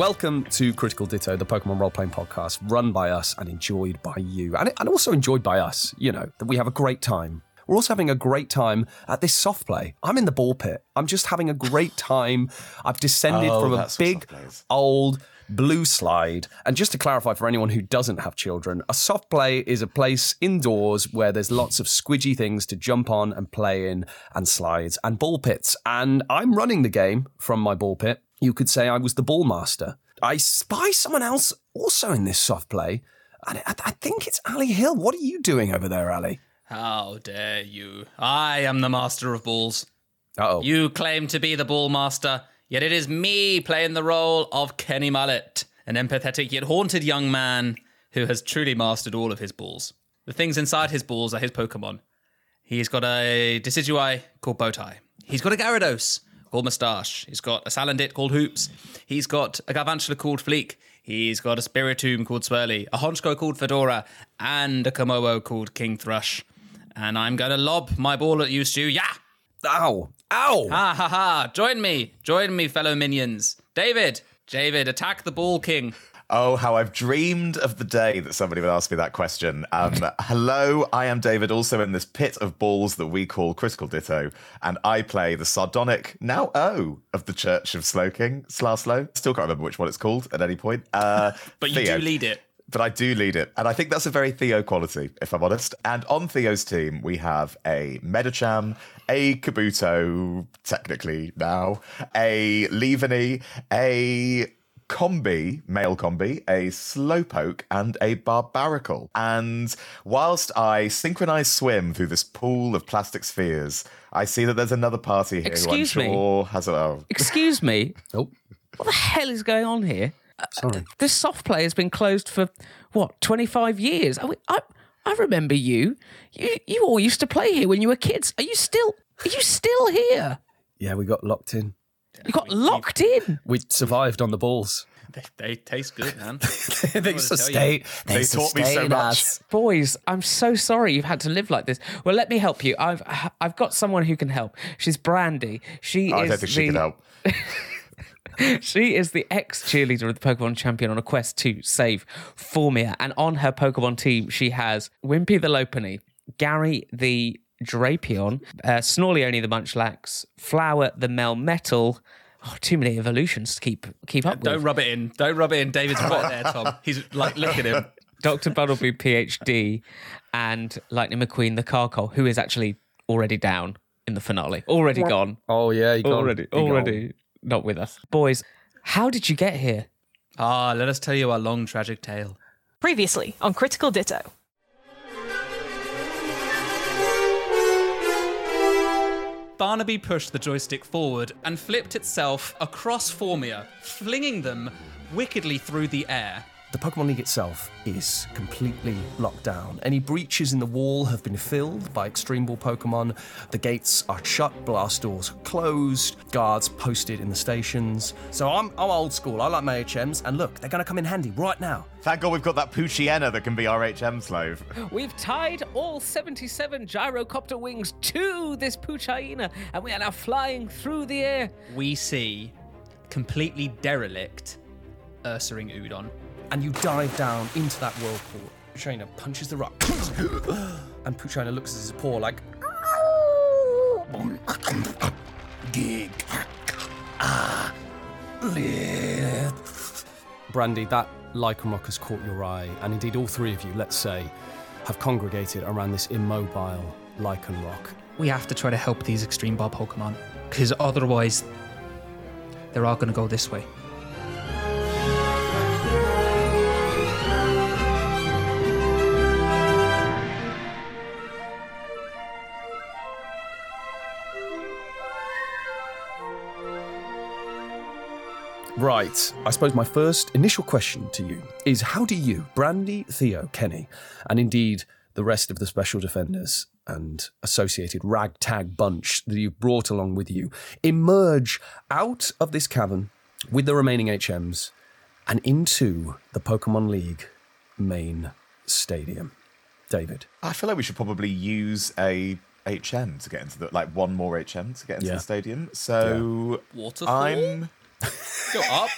Welcome to Critical Ditto, the Pokemon role playing podcast run by us and enjoyed by you, and, and also enjoyed by us. You know, that we have a great time. We're also having a great time at this soft play. I'm in the ball pit. I'm just having a great time. I've descended Oh, from a big, soft play is. old blue slide. And just to clarify for anyone who doesn't have children, a soft play is a place indoors where there's lots of squidgy things to jump on and play in, and slides and ball pits. And I'm running the game from my ball pit. You could say I was the ball master. I spy someone else also in this soft play. And I, I think it's Ali Hill. What are you doing over there, Ali? How dare you? I am the master of balls. Uh-oh. You claim to be the ball master, yet it is me playing the role of Kenny Mullet, an empathetic yet haunted young man who has truly mastered all of his balls. The things inside his balls are his Pokemon. He's got a Decidueye called Bowtie. He's got a Gyarados called Moustache. He's got a Salandit called Hoops. He's got a Galvantula called Fleek. He's got a Spiritomb called Swirly, a Honchkrow called Fedora, and a Kommo-o called King Thrush. And I'm going to lob my ball at you, Stu. Yeah! Ow. Ow. Ha ha ha! Join me, join me, fellow minions. David, David, attack the Ball King. Oh, how I've dreamed of the day that somebody would ask me that question. Um, hello, I am David, also in this pit of balls that we call Critical Ditto, and I play the sardonic, now O, of the Church of Slowking, Slarslow. Still can't remember which one it's called at any point. Uh, But you Theo. do lead it. but I do lead it. And I think that's a very Theo quality, if I'm honest. And on Theo's team, we have a Medicham, a Kabuto, technically now, a Leavanny, a Combee, male Combee, a Slowpoke, and a Barbaracle. And whilst I synchronize swim through this pool of plastic spheres, I see that there's another party here Excuse who I'm me? sure has a. Oh, Excuse me. Oh, What the hell is going on here? Uh, sorry. This soft play has been closed for what, 25 years? I, I, I remember you. You you all used to play here when you were kids. Are you still are you still here? Yeah, we got locked in. You got locked in. We survived on the balls. They, they taste good, man. they sustain. They, They taught me so much. us. Boys, I'm so sorry you've had to live like this. Well, let me help you. I've I've got someone who can help. She's Brandy. She I is don't think the, she can help. She is the ex cheerleader of the Pokemon champion on a quest to save Formia. And on her Pokemon team, she has Wimpy the Lopunny, Gary the Drapion, uh, Snorleone the Munchlax, Flower the Melmetal. Oh, too many evolutions to keep keep up with. Don't with. rub it in. Don't rub it in. David's right there, Tom. He's like, look at him. Dr. Buttleby, PhD, and Lightning McQueen the Carkol, who is actually already down in the finale. Already gone. Oh yeah, you gone. Already, You gone. already not with us. Boys, how did you get here? Ah, let us tell you our long, tragic tale. Previously on Critical Ditto. Barnaby pushed the joystick forward and flipped itself across Formia, flinging them wickedly through the air. The Pokemon League itself is completely locked down. Any breaches in the wall have been filled by Extreme Ball Pokemon. The gates are shut, blast doors closed, guards posted in the stations. So I'm, I'm old school. I like my HMs, and look, they're going to come in handy right now. Thank God we've got that Poochyena that can be our HM slave. We've tied all 77 gyrocopter wings to this Poochyena, and we are now flying through the air. We see completely derelict Ursaring Udon. And you dive down into that whirlpool. Poochyena punches the rock. and Poochyena looks at his paw like. Gig. Ah. Brandy, that lichen Lycanroc has caught your eye, and indeed all three of you, let's say, have congregated around this immobile Lycanroc. We have to try to help these Extreme Ball Pokemon, because otherwise, they're all going to go this way. Right. I suppose my first initial question to you is how do you, Brandy, Theo, Kenny, and indeed the rest of the special defenders and associated ragtag bunch that you've brought along with you, emerge out of this cavern with the remaining HMs and into the Pokemon League main stadium? David. I feel like we should probably use a HM to get into the like one more HM to get into Yeah. the stadium. So Waterfall? I'm Go up.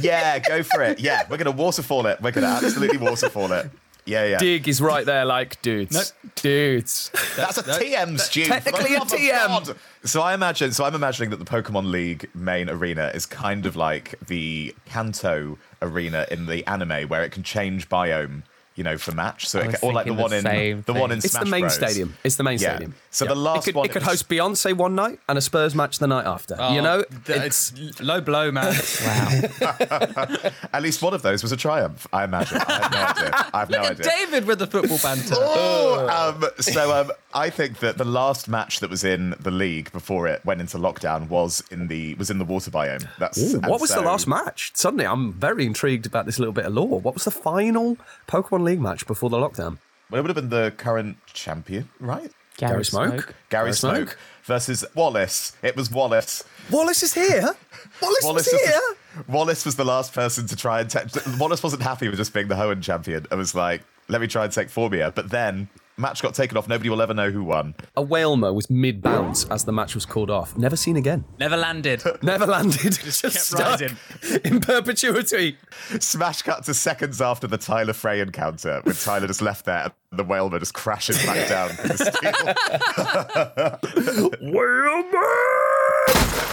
Yeah, go for it. Yeah, we're gonna waterfall it. We're gonna absolutely waterfall it. Yeah, yeah. Dig is right there, like dudes, dudes. That's a no, TM, Stu. technically a TM. So I imagine. So I'm imagining that the Pokemon League main arena is kind of like the Kanto arena in the anime, where it can change biome. You know, for match. So it or like the one the in same the one in. It's Smash the main Bros. stadium. It's the main Yeah. stadium. So Yeah. the last it could, one it could was- host Beyonce one night and a Spurs match the night after. you know, Oh, th- it's low blow, man. Wow. At least one of those was a triumph. I imagine. I have no idea. I have no idea. David with the football banter. Oh, um, so um, I think that the last match that was in the league before it went into lockdown was in the was in the water biome. That's Ooh, what was the last match? Suddenly, I'm very intrigued about this little bit of lore. What was the final Pokemon League match before the lockdown? Well, it would have been the current champion, right? Gary Smoke. Gary, Gary Smoke. Smoke. versus Wallace. It was Wallace. Wallace is here. Wallace, Wallace is was, here. Wallace was the last person to try and. Te- Wallace wasn't happy with just being the Hoenn champion. It was like, let me try and take Formia. But then match got taken off. Nobody will ever know who won. A Wailmer was mid bounce as the match was called off. Never seen again. Never landed. Never landed. Just, kept stuck rising. in perpetuity. Smash cut to seconds after the Tyler Frey encounter, with Tyler just left there and the Wailmer just crashes back down. to the steel.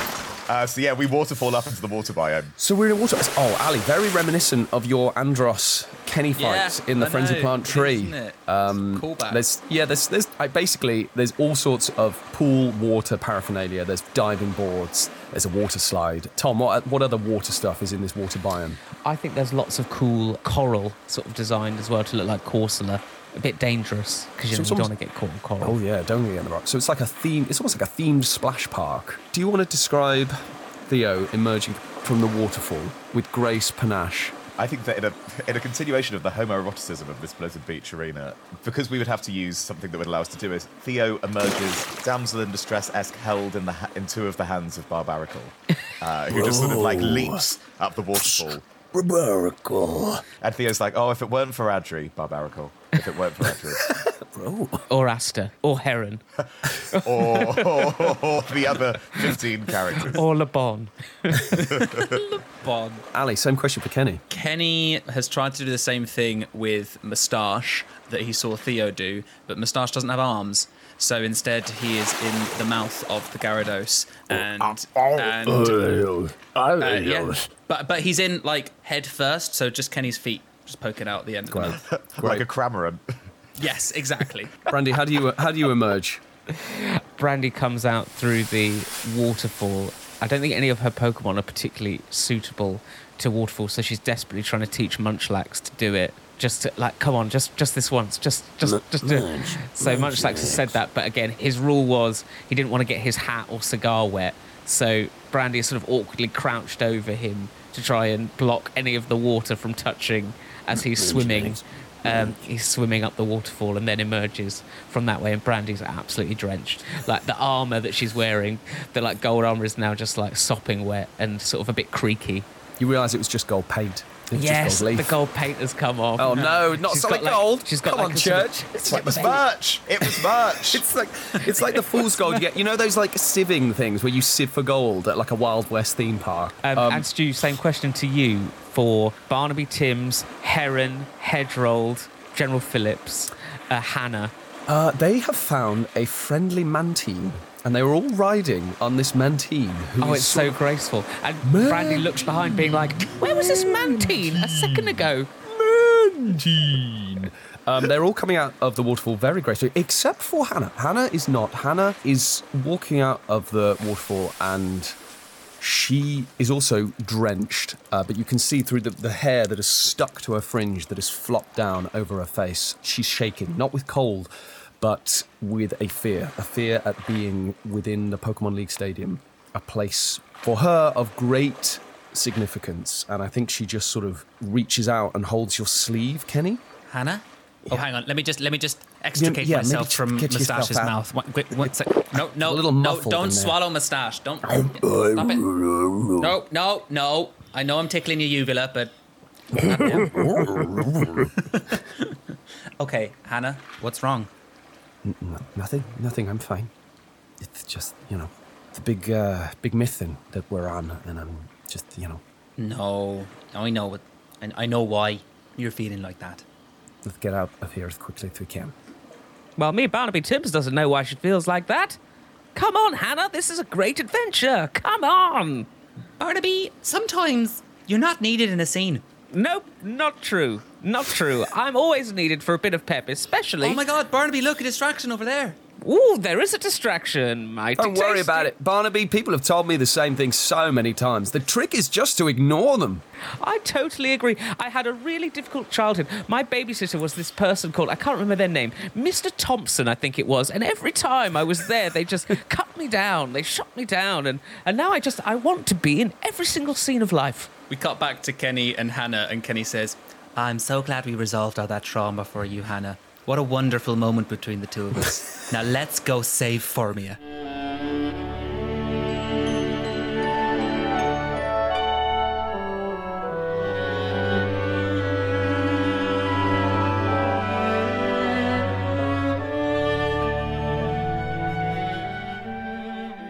Uh, so yeah, we waterfall up into the water biome. So we're in water. Oh, Ali, very reminiscent of your Andros Kenny fight in the I Frenzy know, Plant tree. isn't it? Um, Callback. There's yeah, there's there's I, basically there's all sorts of pool water paraphernalia. There's diving boards. There's a water slide. Tom, what what other water stuff is in this water biome? I think there's lots of cool coral sort of designed as well to look like Corsola. A bit dangerous because you, So know, you don't want to get caught in coral. Oh yeah, don't get in the rock. So it's like a theme. It's almost like a themed splash park. Do you want to describe Theo emerging from the waterfall with grace panache? I think that in a in a continuation of the homoeroticism of this Blizzard Beach arena, because we would have to use something that would allow us to do it, Theo emerges damsel in distress esque held in the ha- in two of the hands of Barbaracle, uh, who just sort of like leaps up the waterfall. Barbaracle. And Theo's like, "Oh, if it weren't for Adri, Barbaracle, if it weren't for Adri, Or Asta. Or Heron. or, or, the other fifteen characters." Or Le Bon. Bond. Ali, same question for Kenny. Kenny has tried to do the same thing with Moustache that he saw Theo do, but Moustache doesn't have arms. So instead, he is in the mouth of the Gyarados, and and uh, yeah, but but he's in like head first, so just Kenny's feet just poking out at the end of the Great. mouth. like a Cramorant. Yes, exactly. Brandy, how do you how do you emerge? Brandy comes out through the waterfall. I don't think any of her Pokemon are particularly suitable to waterfall, so she's desperately trying to teach Munchlax to do it. Just to, like, come on, just just this once, just just just do it. So Munchlax has said that, but again, his rule was he didn't want to get his hat or cigar wet. So Brandy is sort of awkwardly crouched over him to try and block any of the water from touching as he's swimming. Um, he's swimming up the waterfall and then emerges from that way, and Brandy's absolutely drenched. Like the armor that she's wearing, the like gold armor is now just like sopping wet and sort of a bit creaky. You realise it was just gold paint. It was just Yes, gold the gold paint has come off. Oh no, not She's solid got, like- gold. she's got Come like on, a sort of- church. It's It was merch. It was merch. It's like it's like the fool's gold you get. You know those like sieving things where you sieve for gold at like a Wild West theme park. Um, and Stu, same question to you for Barnaby Timms, Heron, Hedgerold, General Phillips, uh, Hannah. Uh, they have found a friendly mantine, and they were all riding on this mantine. Who Oh, it's so graceful. And Brandy looks behind, being like, "Where was this mantine a second ago?" Mantine. Um, they're all coming out of the waterfall very gracefully, except for Hannah. Hannah is not. Hannah is walking out of the waterfall and she is also drenched, uh, but you can see through the, the hair that is stuck to her fringe that has flopped down over her face. She's shaking, not with cold, but with a fear. A fear at being within the Pokemon League Stadium, a place for her of great significance. And I think she just sort of reaches out and holds your sleeve, Kenny. Hannah. Oh, hang on. Let me just let me just extricate yeah, myself from Mustache's out. mouth. One, quick, one sec. No, no, no! Don't swallow Moustache. Don't. Stop it. No, no, no. I know I'm tickling your uvula, but. okay, Hannah. What's wrong? No, nothing, nothing. I'm fine. It's just you know the big, uh, big myth thing that we're on, and I'm Just, you know, No, I know it. And I know why you're feeling like that. Let's get out of here as quickly as we can. Well, me, Barnaby Tibbs, doesn't know why she feels like that. Come on, Hannah, this is a great adventure. Come on. Barnaby, sometimes you're not needed in a scene. Nope, not true. Not true. I'm always needed for a bit of pep, especially. Oh my god, Barnaby, look, a distraction over there. Ooh, there is a distraction. Mighty Don't worry about it. Barnaby, people have told me the same thing so many times. The trick is just to ignore them. I totally agree. I had a really difficult childhood. My babysitter was this person called, I can't remember their name, Mr. Thompson, I think it was. And every time I was there, they just cut me down. They shut me down. And, and now I just, I want to be in every single scene of life. We cut back to Kenny and Hannah, and Kenny says, I'm so glad we resolved all that trauma for you, Hannah. What a wonderful moment between the two of us. now let's go save Formia.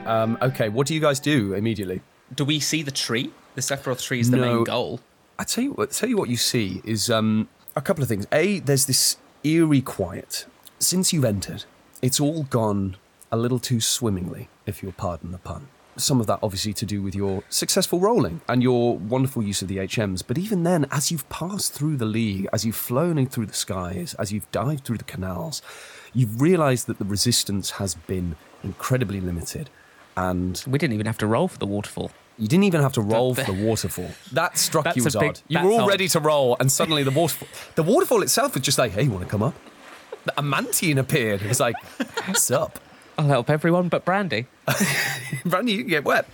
Um, okay, what do you guys do immediately? Do we see the tree? The Sephiroth tree is the No. main goal. I tell you what. Tell you what you see is um, a couple of things. A, there's this eerie quiet. Since you've entered, it's all gone a little too swimmingly, if you'll pardon the pun. Some of that obviously to do with your successful rolling and your wonderful use of the HMs. But even then, as you've passed through the league, as you've flown in through the skies, as you've dived through the canals, you've realised that the resistance has been incredibly limited. And We didn't even have to roll for the waterfall. You didn't even have to roll That- for the waterfall. That struck That's you as big- odd. You were all odd. ready to roll, and suddenly the waterfall. The waterfall itself was just like, "Hey, you want to come up?" A mantine appeared. It was like, "What's up, I'll help everyone but Brandy. Brandy? You can get wet."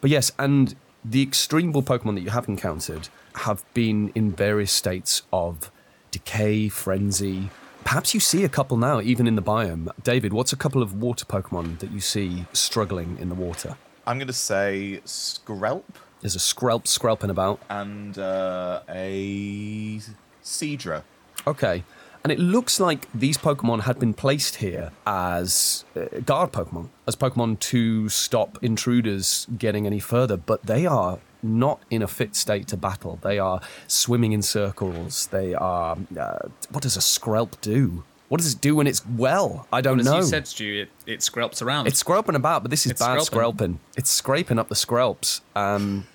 But yes, and the extreme ball Pokemon that you have encountered have been in various states of decay, frenzy. Perhaps you see a couple now, even in the biome. David, what's a couple of water Pokemon that you see struggling in the water? I'm going to say Skrelp There's a Skrelp skrelping about. and uh, a Seadra. Okay. And it looks like these Pokemon had been placed here as uh, guard Pokemon, as Pokemon to stop intruders getting any further, but they are not in a fit state to battle. They are swimming in circles. They are. Uh, what does a Skrelp do? What does it do when it's well? I don't As know. you said, Stu, it, it around. it's scraping about, but this is It's bad scraping. scraping. It's scraping up the screlps. Um,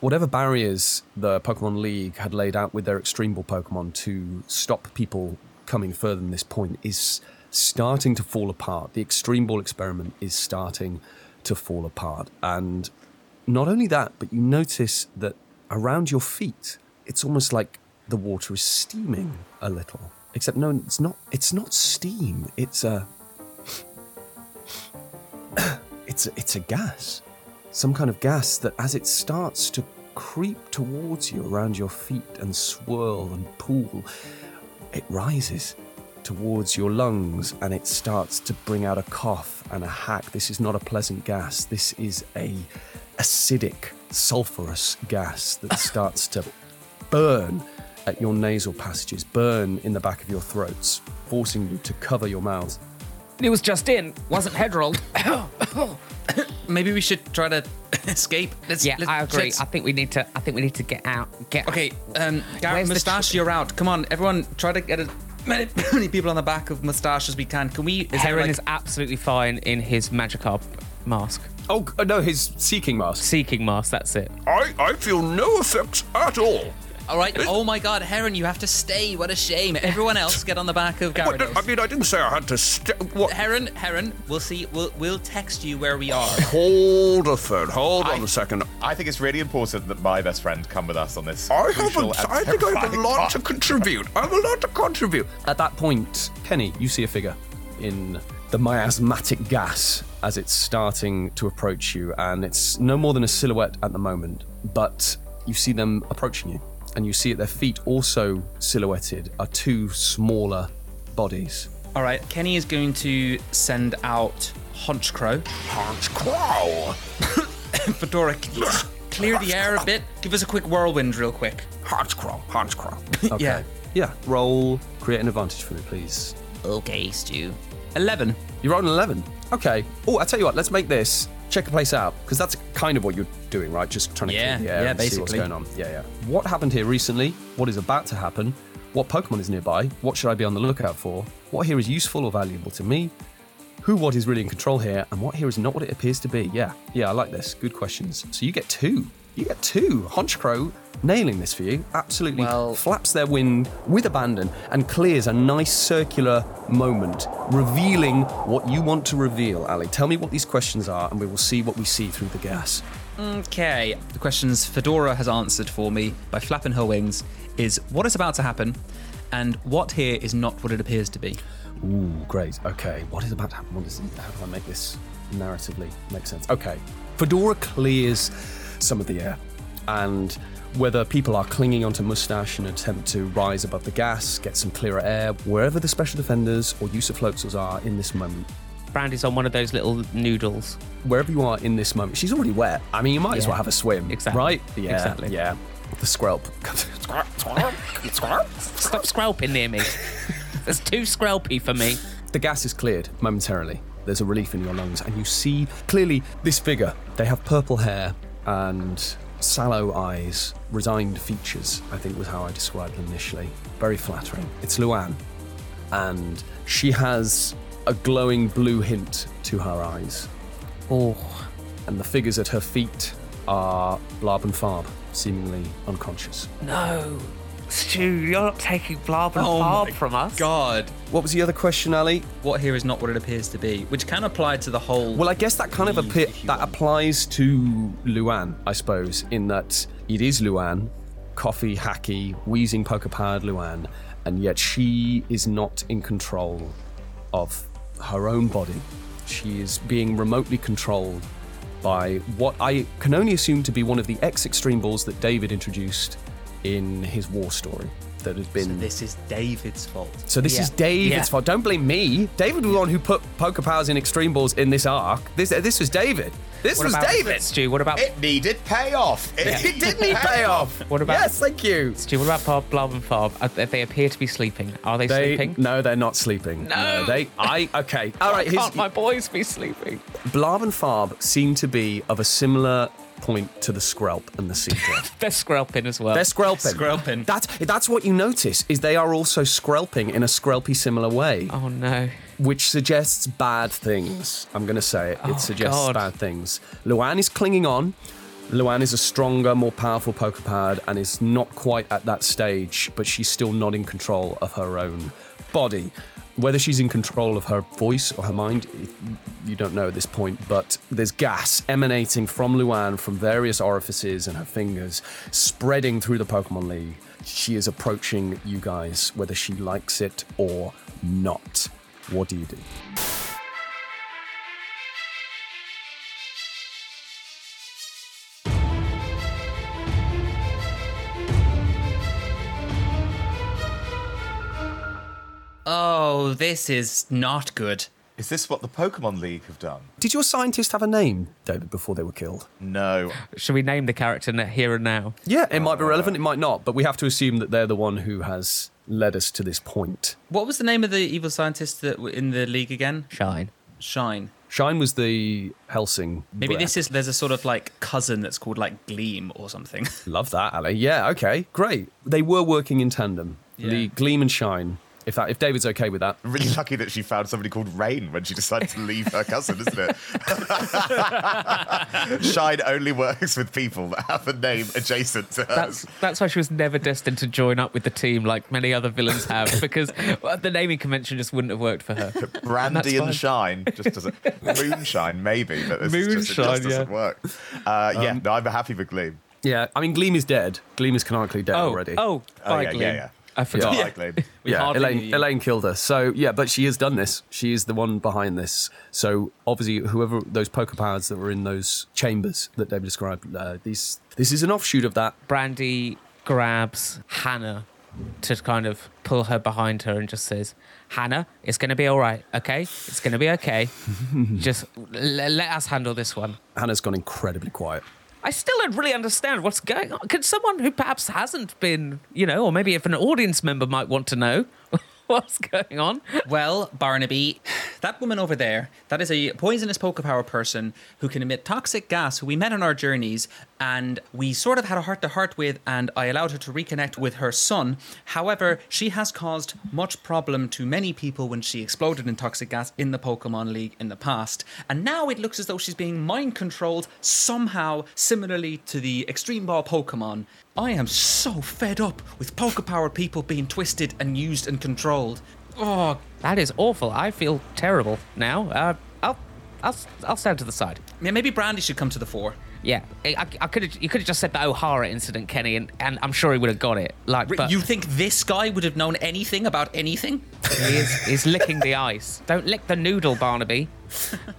whatever barriers the Pokemon League had laid out with their Extreme Ball Pokemon to stop people coming further than this point is starting to fall apart. The Extreme Ball experiment is starting to fall apart. And not only that, but you notice that around your feet, it's almost like the water is steaming a little. Except no, it's not it's not steam. It's a it's a, it's a gas some kind of gas that as it starts to creep towards you around your feet and swirl and pool, it rises towards your lungs and it starts to bring out a cough and a hack. This is not a pleasant gas. This is a acidic, sulfurous gas that starts to burn at your nasal passages, burn in the back of your throats, forcing you to cover your mouth. It was just in, wasn't head rolled. Maybe we should try to escape. Let's, yeah, let's- I agree. let's- I think we need to. I think we need to get out. Get Okay, um, Garrett, Moustache, tr- you're out. Come on, everyone, try to get as many, many people on the back of Moustache as we can. Can we? Is Heron like- is absolutely fine in his magic Magikarp mask, Oh uh, no, his seeking mask. seeking mask. That's it. I, I feel no effects at all. All right. Oh my God, Heron, you have to stay. What a shame. Everyone else get on the back of What, Gyarados. I mean, I didn't say I had to. St- what? Heron, Heron, we'll see. We'll we'll text you where we are. Hold a third. Hold on a second. I think it's really important that my best friend come with us on this. I crucial haven't. and I think I have a terrifying lot to part. contribute. I have a lot to contribute. At that point, Kenny, you see a figure in the miasmatic gas as it's starting to approach you, and it's no more than a silhouette at the moment. But you see them approaching you, and you see at their feet, also silhouetted, are two smaller bodies. All right. Kenny is going to send out Honchkrow. Hans Crow. Fedora, can you clear the air a bit? Give us a quick whirlwind, real quick. Hans Crow. Hans Crow. Okay. Yeah. Yeah. Roll. Create an advantage for me, please. Okay, Stu. 11. You're on 11. Okay. Oh, I tell you what, let's make this check a place out because that's kind of what you're doing, right? Just trying to Yeah, clear the air yeah, and see what's going on. Yeah, yeah. What happened here recently? What is about to happen? What Pokemon is nearby? What should I be on the lookout for? What here is useful or valuable to me? Who, what is really in control here, and what here is not what it appears to be? Yeah, yeah, I like this. Good questions. So you get two. You get two. Honchkrow nailing this for you. Absolutely Well- flaps their wing with abandon and clears a nice circular moment, revealing what you want to reveal, Ali. Tell me what these questions are, and we will see what we see through the gas. Okay. The questions Fedora has answered for me by flapping her wings is what is about to happen and what here is not what it appears to be. Ooh, great. Okay, what is about to happen? What is, how do I make this narratively make sense? Okay, Fedora clears some of the air, and whether people are clinging onto Mustache in an attempt to rise above the gas, get some clearer air, wherever the special defenders or use of floaters are in this moment, Brandy's on one of those little noodles. wherever you are in this moment, she's already wet. I mean, you might as well have a swim, Exactly. right? Yeah, Exactly. Yeah, the squelp. Stop scraping near me. It's too scrapey for me. The gas is cleared momentarily. There's a relief in your lungs, and you see clearly this figure. They have purple hair and sallow eyes, resigned features, I think was how I described them initially. Very flattering. It's Luann, and she has a glowing blue hint to her eyes. Oh, And the figures at her feet are Blab and Farb, seemingly unconscious. no. Stu, you're not taking Blab and Oh Barb my from us. God. What was the other question, Ali? What here is not what it appears to be, which can apply to the whole. Well, I guess that kind of Leave appear, that want. applies to Luan, I suppose, in that it is Luan, coffee, hacky, wheezing poker powered Luan, and yet she is not in control of her own body. She is being remotely controlled by what I can only assume to be one of the X Extreme Balls that David introduced in his war story. That has been So this is David's fault. so this Yeah. is David's Yeah. fault. Don't blame me. David was the one who put poker powers in extreme balls in this arc. This this was David. This What was about David. Stu, what about It needed payoff. It, It did need payoff. What about- Yes, thank you. Stu, what about Barb, Blab and Farb? Uh, They appear to be sleeping. Are they, They sleeping? no, they're not sleeping. No. they. I okay. All right. Why His, can't my boys be sleeping? Blab and Farb seem to be of a similar point to the Skrelp and the Seadra. They're scraping as well. They're Skrelping. Skrelping. That's that's what you notice is they are also Skrelping in a Skrelpy similar way. oh no. which suggests bad things. I'm going to say it. It Oh, suggests God. bad things. Luan is clinging on. Luan is a stronger, more powerful poker pad and is not quite at that stage, but she's still not in control of her own body. Whether she's in control of her voice or her mind, you don't know at this point, but there's gas emanating from Luan from various orifices and her fingers, spreading through the Pokemon League. She is approaching you guys, whether she likes it or not. What do you do? Oh, this is not good. Is this what the Pokemon League have done? Did your scientist have a name, David, before they were killed? No. Should we name the character here and now? Yeah, it might be uh, relevant, it might not, but we have to assume that they're the one who has led us to this point. What was the name of the evil scientist that were in the league again? Shine. Shine. Shine was the Helsing. Maybe rep. this is there's a sort of like cousin that's called like Gleam or something. Love that, Ali. Yeah, okay, great. They were working in tandem. Yeah. The Gleam and Shine. If that, if David's okay with that. Really lucky that she found somebody called Rain when she decided to leave her cousin, isn't it? Shine only works with people that have a name adjacent to hers. That's that's why she was never destined to join up with the team like many other villains have, because the naming convention just wouldn't have worked for her. Brandy fine. and Shine just doesn't. Moonshine, maybe, but this is just, it just doesn't yeah. work. Uh, yeah, no, I'm happy with Gleam. Yeah, I mean, Gleam is dead. Gleam is canonically dead Oh, already. oh, Oh, by yeah, Gleam. yeah, yeah. I forgot. I like Gleam. We yeah, Elaine, knew. Elaine killed her. So yeah, but she has done this. She is the one behind this. So obviously, whoever those poker powers that were in those chambers that David described, uh, these this is an offshoot of that. Brandy grabs Hannah to kind of pull her behind her and just says, Hannah, it's going to be all right, okay? It's going to be okay. just l- let us handle this one. Hannah's gone incredibly quiet. I still don't really understand what's going on. Could someone who perhaps hasn't been, you know, or maybe if an audience member might want to know What's going on? Well, Barnaby, that woman over there, that is a poisonous poker power person who can emit toxic gas who we met on our journeys and we sort of had a heart to heart with and I allowed her to reconnect with her son. However, she has caused much problem to many people when she exploded in toxic gas in the Pokemon League in the past. And now it looks as though she's being mind controlled somehow similarly to the Extreme Ball Pokemon. I am so fed up with poker power people being twisted and used and controlled. Oh, That is awful. I feel terrible now. Uh, I'll, I'll, I'll stand to the side. yeah, maybe Brandy should come to the fore. Yeah, I, I could have. You could have just said the O'Hara incident, Kenny, and, and I'm sure he would have got it. Like, but you think this guy would have known anything about anything? he is, he's licking the ice. Don't lick the noodle, Barnaby.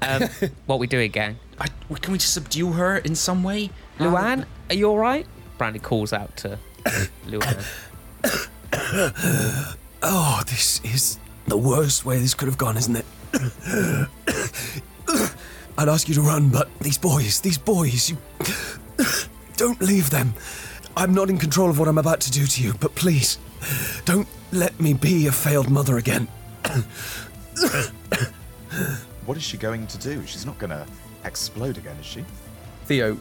Um, what we doing, gang? I, can we just subdue her in some way? Luann, are you all right? Brandy calls out to Luann. Oh, this is the worst way this could have gone, isn't it? I'd ask you to run, but these boys, these boys, you. Don't leave them. I'm not in control of what I'm about to do to you, but please, don't let me be a failed mother again. What is she going to do? She's not going to explode again, is she? Theo,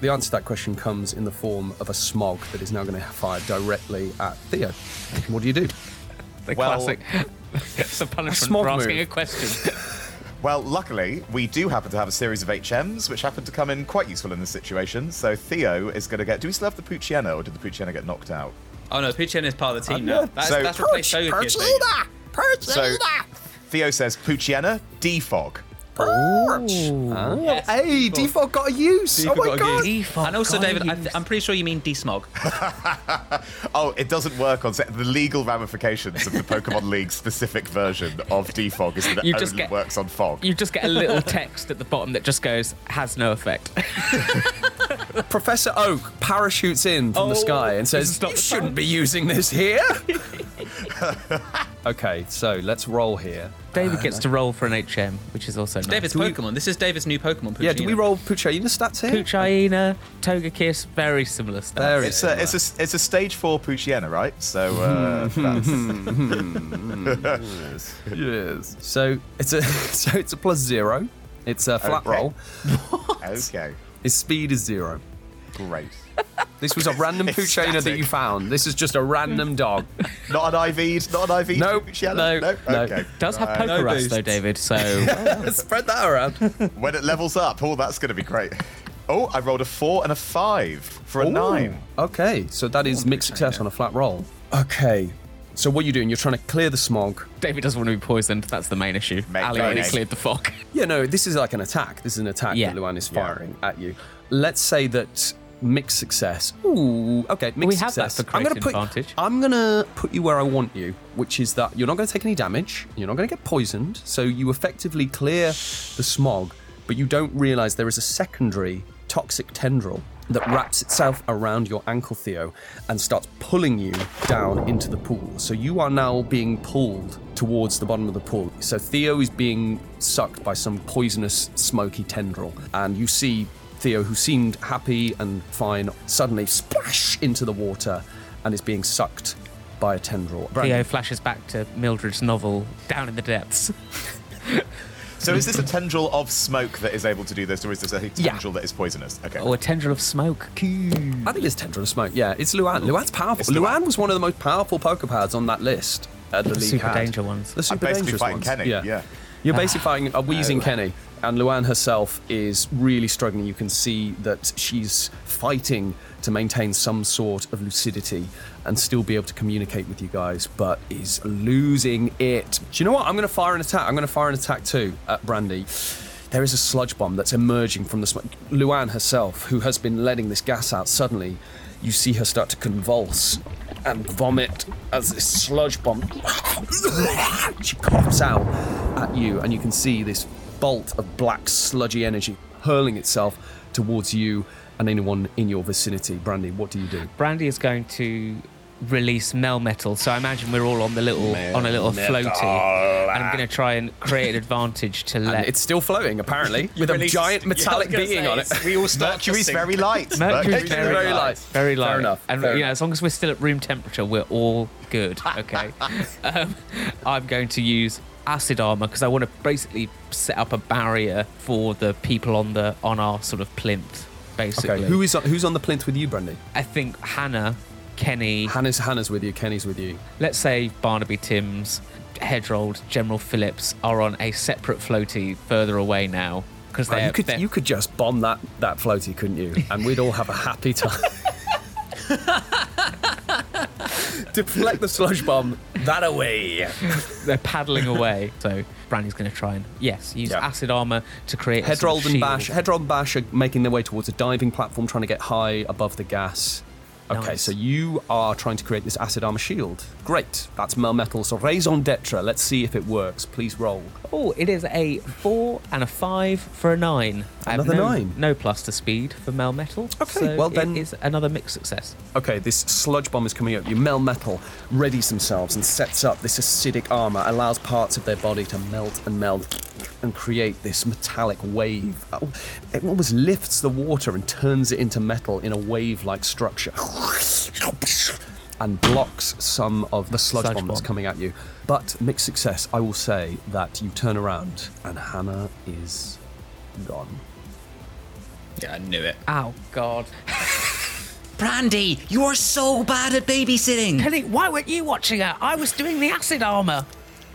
the answer to that question comes in the form of a smog that is now going to fire directly at Theo. What do you do? The Well- classic. it's a punishment smog for asking move. a question. Well, luckily, we do happen to have a series of HMs, which happen to come in quite useful in this situation. So Theo is going to get. Do we still have the Poochyena, or did the Poochyena get knocked out? Oh no, Poochyena is part of the team Uh, now. That's, so- that's replaced Togekiss. So Theo says Poochyena, defog. Yes. Hey, Defog got a use. oh my got a god. use. And also, David, I th- I'm pretty sure you mean desmog. Oh, it doesn't work on set. The legal ramifications of the Pokemon League specific version of defog is that it You only just get- works on fog. You just get a little text at the bottom that just goes, has no effect. Professor Oak parachutes in from the oh, sky and says, "You shouldn't be using this here." Okay, so let's roll here. David gets to roll for an HM, which is also nice. David's Do we- Pokemon. This is David's new Pokemon. Poochyena. Yeah, do we roll Poochyena stats here? Poochyena, Togekiss, very similar stuff. Very It's a, it's a it's a stage four Poochyena, right? So uh, that's, yes. So it's a so it's a plus zero. It's a flat Okay. roll. okay, His speed is zero. great. This was a random It's Poochyena that static. you found. This is just a random dog. Not an IV'd, not an IV'd Nope, Poochyena? no, no, no. okay. Does have Right. poker No rust though, boosts. David. So Spread that around. When it levels up, oh, that's going to be great. Oh, I rolled a four and a five for a nine. Okay, so that is mixed success on a flat roll. Okay, so what are you doing? You're trying to clear the smog. David doesn't want to be poisoned. That's the main issue. Make Ali already going. cleared the fog. Yeah, no, this is like an attack. This is an attack Yeah. that Luan is Yeah. firing at you. Let's say that mixed success. Ooh, okay, mixed We have that for I'm gonna put advantage. I'm gonna put you where I want you, which is that you're not going to take any damage. You're not going to get poisoned. So you effectively clear the smog, but you don't realize there is a secondary toxic tendril that wraps itself around your ankle, Theo, and starts pulling you down into the pool. So you are now being pulled towards the bottom of the pool. So Theo is being sucked by some poisonous, smoky tendril, and you see Theo, who seemed happy and fine, suddenly splash into the water and is being sucked by a tendril. Theo flashes back to Mildred's novel, Down in the Depths. So is this a tendril of smoke that is able to do this, or is this a tendril that is poisonous? Okay. Or a tendril of smoke. I think it's Tendril of Smoke. Yeah, it's Luan. Luan's powerful. It's Luan. Luan. was one of the most powerful Pokepads on that list. At the, The league super had. danger ones. The super basically dangerous fighting ones. Kenny, yeah. You're basically fighting a wheezing Kenny, and Luan herself is really struggling. You can see that she's fighting to maintain some sort of lucidity and still be able to communicate with you guys, but is losing it. Do you know what? I'm going to fire an attack. I'm going to fire an attack too at Brandy. There is a sludge bomb that's emerging from the smoke. Luan herself, who has been letting this gas out, suddenly you see her start to convulse and vomit as this sludge bomb she coughs out at you, and you can see this bolt of black sludgy energy hurling itself towards you and anyone in your vicinity. Brandy, what do you do? Brandy is going to release Melmetal. So I imagine we're all on the little on a little floaty, and I'm going to try and create an advantage to And let. it's still floating, apparently, with a giant Yeah, I was metallic gonna being on it. it's- We all start Mercury's very light. Mercury's Mercury's very, very light. light. Very light. Fair enough, And fair you know, enough. as long as we're still at room temperature, we're all good. Okay. um, I'm going to use acid armor because I want to basically set up a barrier for the people on the on our sort of plinth. Basically, Okay, who is on, who's on the plinth with you, Brandy? I think Hannah, Kenny. Hannah's Hannah's with you. Kenny's with you. let's say Barnaby Timms, Hedrold, General Phillips are on a separate floaty further away now because Right, you could you could just bomb that that floaty, couldn't you? And we'd all have a happy time. Deflect the sludge bomb that away. they're paddling away. So Brandy's going to try and yes, use Yeah. acid armor to create a sort Hedrold of and shield. Bash. Hedrold and Bash are making their way towards a diving platform, trying to get high above the gas. Okay, Nice. so you are trying to create this acid armor shield. Great. That's Melmetal. So raison d'etre. Let's see if it works. Please roll. Oh, it is a four and a five for a nine. I have Another no, nine. No plus to speed for Melmetal. Okay, so well then- it is another mixed success. Okay, this sludge bomb is coming up. You Melmetal readies themselves and sets up this acidic armor, allows parts of their body to melt and melt and create this metallic wave. Oh, It almost lifts the water and turns it into metal in a wave-like structure. And blocks some of the sludge, Sludge bomb that's bomb. coming at you. But mixed success, I will say that you turn around and Hannah is gone. Yeah, I knew it. Oh God, Brandy, you are so bad at babysitting. Kenny, why weren't you watching her? I was doing the acid armor.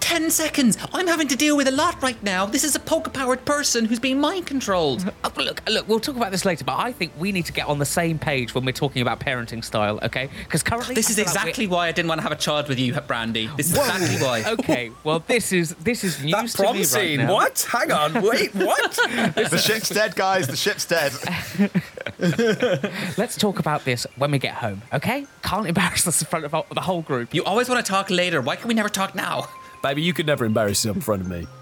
Ten seconds. I'm having to deal with a lot right now. This is a poker-powered person who's being mind controlled. Oh, look, look, we'll talk about this later, but I think we need to get on the same page when we're talking about parenting style, okay? Because currently, This I is feel like exactly why I didn't want to have a child with you, Brandy. This is exactly why. Okay, well, this is this is news That to prom me right scene. now. what? Hang on. Wait. What? the ship's dead, guys. The ship's dead. Let's talk about this when we get home, okay? Can't embarrass us in front of the whole group. You always want to talk later. Why can we never talk now? Baby, you could never embarrass yourself in front of me.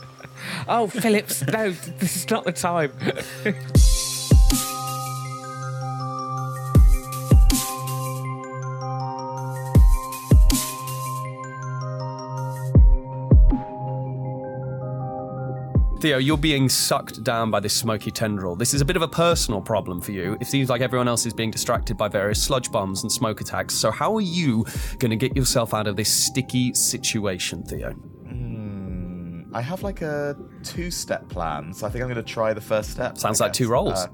Oh, Phillips, no, this is not the time. Theo, you're being sucked down by this smoky tendril. This is a bit of a personal problem for you. It seems like everyone else is being distracted by various sludge bombs and smoke attacks. So, how are you going to get yourself out of this sticky situation, Theo? I have like a two-step plan, so I think I'm going to try the first step. Sounds like two rolls. Uh,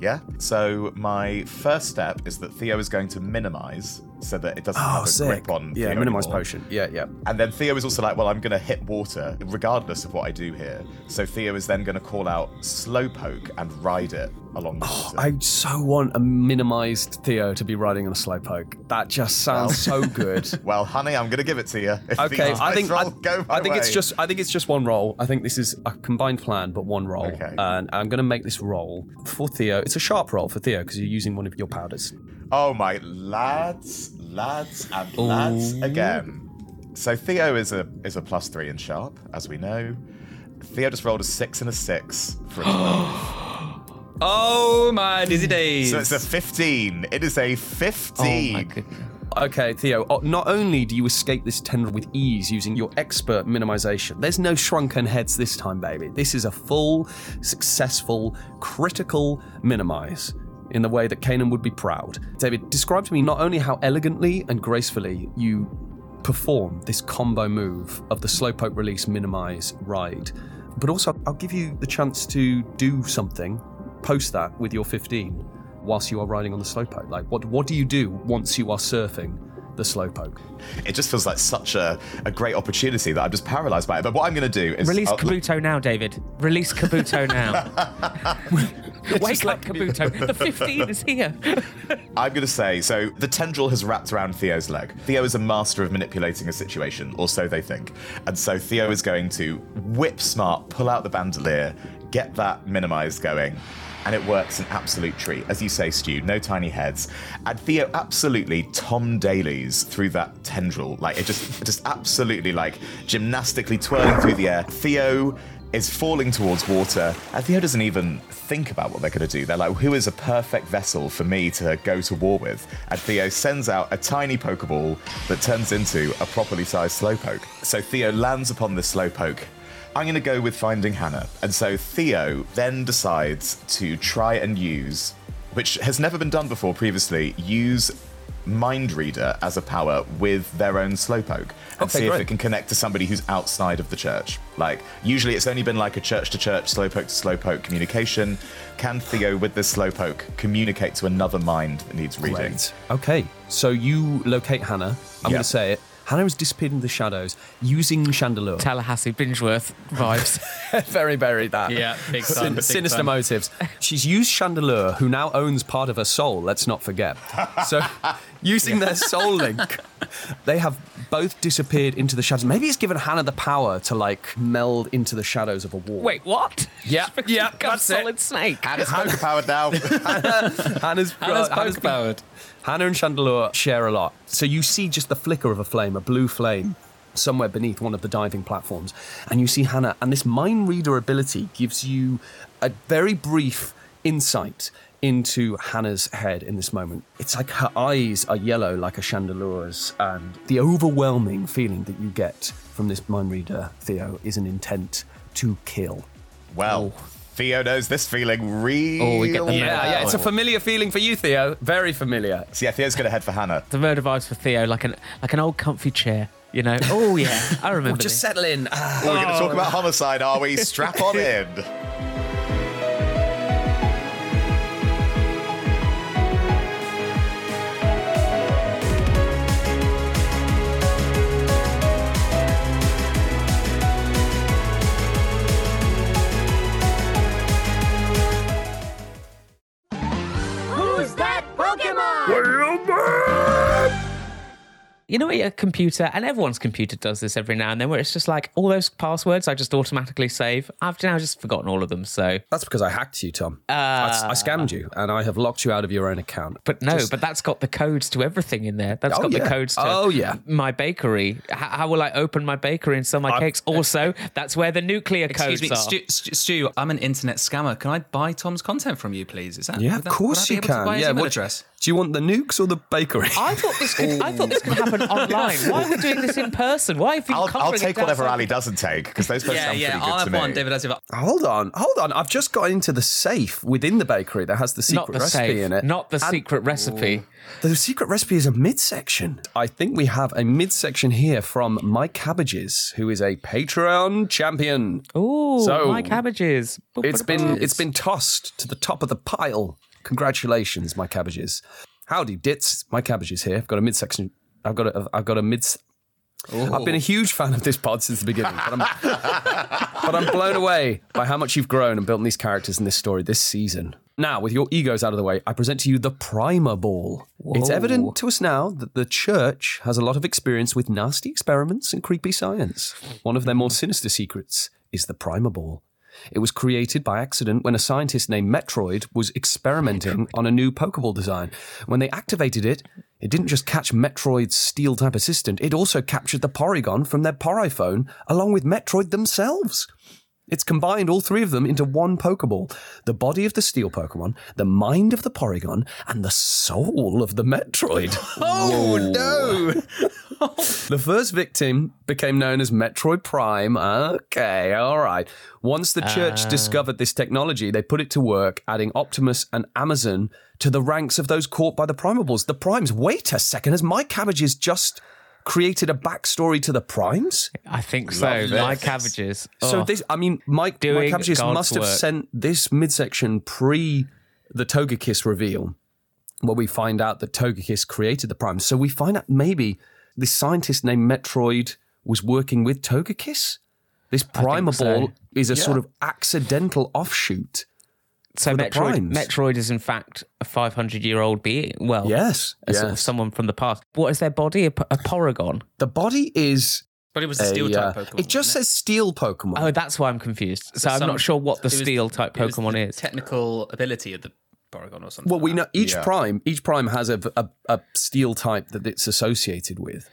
yeah. So my first step is that Theo is going to minimize so that it doesn't oh, have a grip on. Oh, Yeah, Theo minimize anymore. potion. Yeah, yeah. And then Theo is also like, well, I'm going to hit water regardless of what I do here. So Theo is then going to call out slowpoke and ride it along the oh, water. I so want a minimized Theo to be riding on a slowpoke. That just sounds so good. Well, honey, I'm going to give it to you. If Okay, I think dice I, I think it's just I think it's just one roll. I think this is a combined plan, but one roll. Okay. And I'm going to make this roll for Theo. It's a sharp roll for Theo because you're using one of your powders. Oh my lads, lads, and lads again. So Theo is a is a plus three in sharp, as we know. Theo just rolled a six and a six for a Oh my dizzy days. so it's a 15. It is a Oh 15. my goodness. Okay, Theo, uh, not only do you escape this tendril with ease using your expert minimization, there's no shrunken heads this time, baby. This is a full, successful, critical minimize in the way that Kanan would be proud. David, describe to me not only how elegantly and gracefully you perform this combo move of the slowpoke release minimize ride, but also I'll give you the chance to do something post that with your 15 whilst you are riding on the slowpoke? Like, what what do you do once you are surfing the slowpoke? It just feels like such a, a great opportunity that I'm just paralyzed by it. But what I'm going to do is Release I'll- Kabuto now, David. Release Kabuto now. Wake up, Kabuto. The 15 is here. I'm going to say so the tendril has wrapped around Theo's leg. Theo is a master of manipulating a situation, or so they think. And so Theo is going to whip smart, pull out the bandolier, get that minimized going. And it works an absolute treat. As you say, Stu, no tiny heads. And Theo absolutely Tom Daley's through that tendril. Like it just it just absolutely like gymnastically twirling through the air. Theo is falling towards water, and Theo doesn't even think about what they're going to do. They're like, who is a perfect vessel for me to go to war with? And Theo sends out a tiny Pokeball that turns into a properly sized Slowpoke. So Theo lands upon this Slowpoke. I'm going to go with finding Hannah. And so Theo then decides to try and use, which has never been done before previously, use Mind Reader as a power with their own Slowpoke and Okay, see if it can connect to somebody who's outside of the church. Like, usually it's only been like a church to church, Slowpoke to Slowpoke communication. Can Theo, with this Slowpoke, communicate to another mind that needs reading? Great. Okay, so you locate Hannah. I'm Yeah. going to say it. Hannah has disappeared into the shadows using Chandelure. Tallahassee Bingeworth vibes. very, very that. Yeah, big Sin- time, big sinister time. motives. She's used Chandelure, who now owns part of her soul, let's not forget. So, using their soul link, they have both disappeared into the shadows. Maybe it's given Hannah the power to, like, meld into the shadows of a wall. Wait, what? Yeah, yeah, Become that's it. solid snake. Hannah's poker powered now. Hannah's, Hannah's Hannah's poke powered. Hannah and Chandelure share a lot. So you see just the flicker of a flame, a blue flame, somewhere beneath one of the diving platforms. And you see Hannah, and this mind reader ability gives you a very brief insight into Hannah's head in this moment. It's like her eyes are yellow like a chandelure's, and the overwhelming feeling that you get from this mind reader, Theo, is an intent to kill. well, oh. Theo knows this feeling real. Oh, we get the Yeah, yeah, it's a familiar feeling for you, Theo. Very familiar. So yeah, Theo's going to head for Hannah. The murder vibes for Theo, like an like an old comfy chair. You know? Oh yeah, I remember. Just this. settle in. Ah. We're going to talk about homicide, are we? Strap on in. You know, your computer, and everyone's computer does this every now and then, where it's just like all those passwords I just automatically save. I've now just forgotten all of them. So, That's because I hacked you, Tom. I, I ah. scammed you, and I have locked you out of your own account. but no, but that's got the codes to everything in there. That's Oh, got yeah. the codes to Oh, yeah. my bakery. H- how will I open my bakery and sell my I- cakes? Also, that's where the nuclear Excuse codes me, are. Stu, Stu, Stu, I'm an internet scammer. Can I buy Tom's content from you, please? Is that Yeah, of that- course you can. Yeah, what- address. Do you want the nukes or the bakery? I thought this could. I thought this could oh. happen online. Why are we doing this in person? Why have you? I'll, I'll take whatever Ali doesn't take because those both Yeah, sound yeah. pretty good I'll to have me. one, David. As if hold on, hold on. I've just got into the safe within the bakery that has the secret the recipe safe, in it. not the And secret recipe. The secret recipe is a midsection. I think we have a midsection here from Mike Cabbages, who is a Patreon champion. Ooh, So, my cabbages. It's been it's been tossed to the top of the pile. Congratulations, my cabbages. Howdy, dits. My cabbages here. I've got a midsection. I've got a. I've got a mid. I've been a huge fan of this pod since the beginning, but I'm, but I'm blown away by how much you've grown and built these characters in this story this season. Now, with your egos out of the way, I present to you the Primer Ball. It's evident to us now that the church has a lot of experience with nasty experiments and creepy science. One of their more sinister secrets is the Primer Ball. It was created by accident when a scientist named Metroid was experimenting on a new Pokeball design. When they activated it, it didn't just catch Metroid's steel type assistant, it also captured the Porygon from their Poryphone along with Metroid themselves. It's combined all three of them into one Pokeball the body of the steel Pokemon, the mind of the Porygon, and the soul of the Metroid. Oh, no! the first victim became known as Metroid Prime. Okay, all right. Once the church uh. discovered this technology, they put it to work, adding Optimus and Amazon to the ranks of those caught by the Primables. The Primes, wait a second, has my cabbages just created a backstory to the Primes? I think so. Love My this. cabbages. So Oh. this, I mean, Mike, Mike Doing Cabbages God's must have work. sent this midsection pre the Togekiss reveal, where we find out that Togekiss created the primes. So we find out maybe this scientist named Metroid was working with Togekiss. This Primer so. Ball is a sort of accidental offshoot. So Metroid. Metroid is in fact a 500 year old being. Well, Yes, a sort of someone from the past. What is their body? A Porygon. The body is But it was a a, steel type uh, Pokemon. it just wasn't says steel Pokemon. Oh, that's why I'm confused. So I'm some- not sure what the it was- steel type it was Pokemon the is. Technical ability of the Porygon or something. Well, we like know each Yeah. prime. Each prime has a, a a steel type that it's associated with.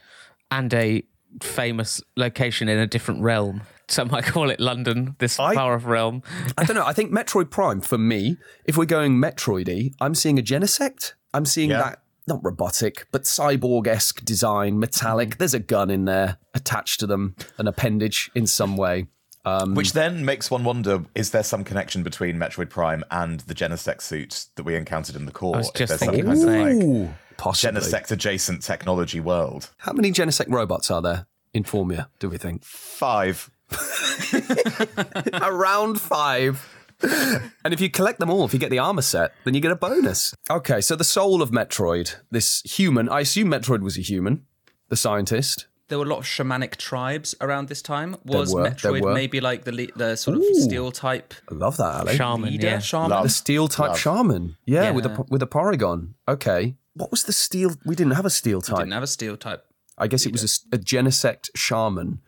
and a famous location in a different realm. Some might call it London, this I- far off realm. I don't know. I think Metroid Prime, for me, if we're going Metroidy, I'm seeing a Genesect. I'm seeing Yeah. that, not robotic, but cyborg esque design, metallic. There's a gun in there attached to them, an appendage in some way. Um, Which then makes one wonder: is there some connection between Metroid Prime and the Genesect suit that we encountered in the core? I was If just there's some thinking kind the of same. like possibly. Genesect adjacent technology world. How many Genesect robots are there in Formia, do we think? Five. Around five. and if you collect them all, if you get the armor set, then you get a bonus. Okay, so the soul of Metroid, this human, I assume Metroid was a human, the scientist. There were a lot of shamanic tribes around this time. Was were, there Metroid were. maybe like the le- the sort of Ooh. steel type I love that, Ali. Shaman, leader? yeah. Shaman? Love. The steel type Love. shaman. Yeah, Yeah. with a with a Porygon. Okay. What was the steel? We didn't have a steel type. Didn't have a steel type. I guess it was a s- a, Genesect shaman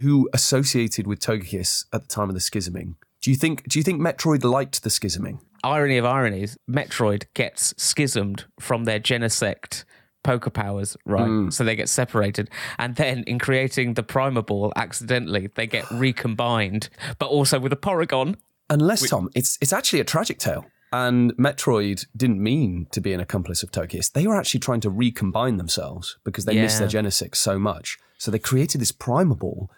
who associated with Togekiss at the time of the schisming. Do you think? Do you think Metroid liked the schisming? Irony of ironies, Metroid gets schismed from their Genesect poker powers, right? Mm. So they get separated. And then in creating the Primer Ball, accidentally, they get recombined, but also with a Porygon. Unless Tom, it's it's actually a tragic tale. And Metroid didn't mean to be an accomplice of Togekiss. They were actually trying to recombine themselves because they missed their Yeah. Genesect so much. So they created this Primer Ball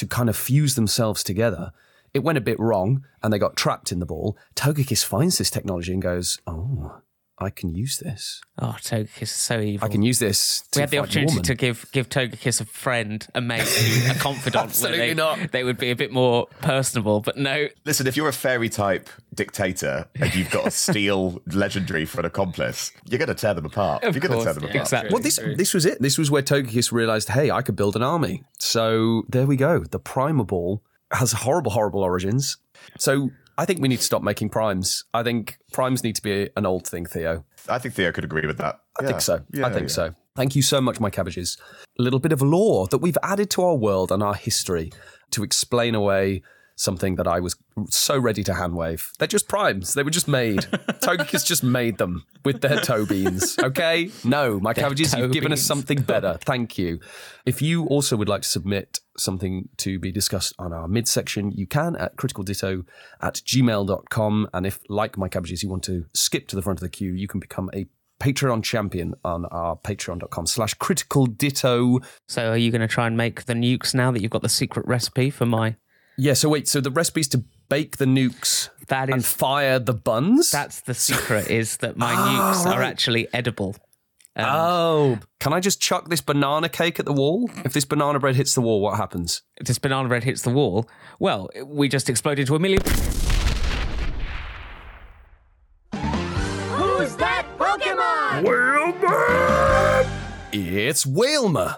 to kind of fuse themselves together. It went a bit wrong and they got trapped in the ball. Togekiss finds this technology and goes, Oh, I can use this. Oh, Togekiss is so evil. I can use this to we had the opportunity Norman." to give give Togekiss a friend, a mate, a confidant. Absolutely they, not. They would be a bit more personable, but no. Listen, if you're a fairy type dictator and you've got a steel legendary for an accomplice, you're going to tear them apart. Of you're going to tear course, them apart. exactly. Well, this this was it. This was where Togekiss realized, hey, I could build an army. So there we go. The Primer Ball has horrible, horrible origins. So I think we need to stop making primes. I think primes need to be an old thing, Theo. I think Theo could agree with that. I think so. Yeah, I think yeah. so. Thank you so much, my cabbages. A little bit of lore that we've added to our world and our history to explain away something that I was so ready to hand wave. They're just primes. They were just made. Togekiss just made them with their toe beans. Okay? No, my cabbages, you've given us something better. Thank you. If you also would like to submit something to be discussed on our midsection, you can at criticalditto at gmail.com. And if, like my cabbages, you want to skip to the front of the queue, you can become a Patreon champion on our patreon.com slash critical ditto. So are you going to try and make the nukes now that you've got the secret recipe for my? Yeah, so wait, so the recipe's to bake the nukes That and fire the buns? that's the secret is that my Ah, nukes are actually edible. oh. Can I just chuck this banana cake at the wall? If this banana bread hits the wall, what happens? If this banana bread hits the wall, well, we just explode into a million. Who's that Pokemon? Wailmer! It's Wailmer.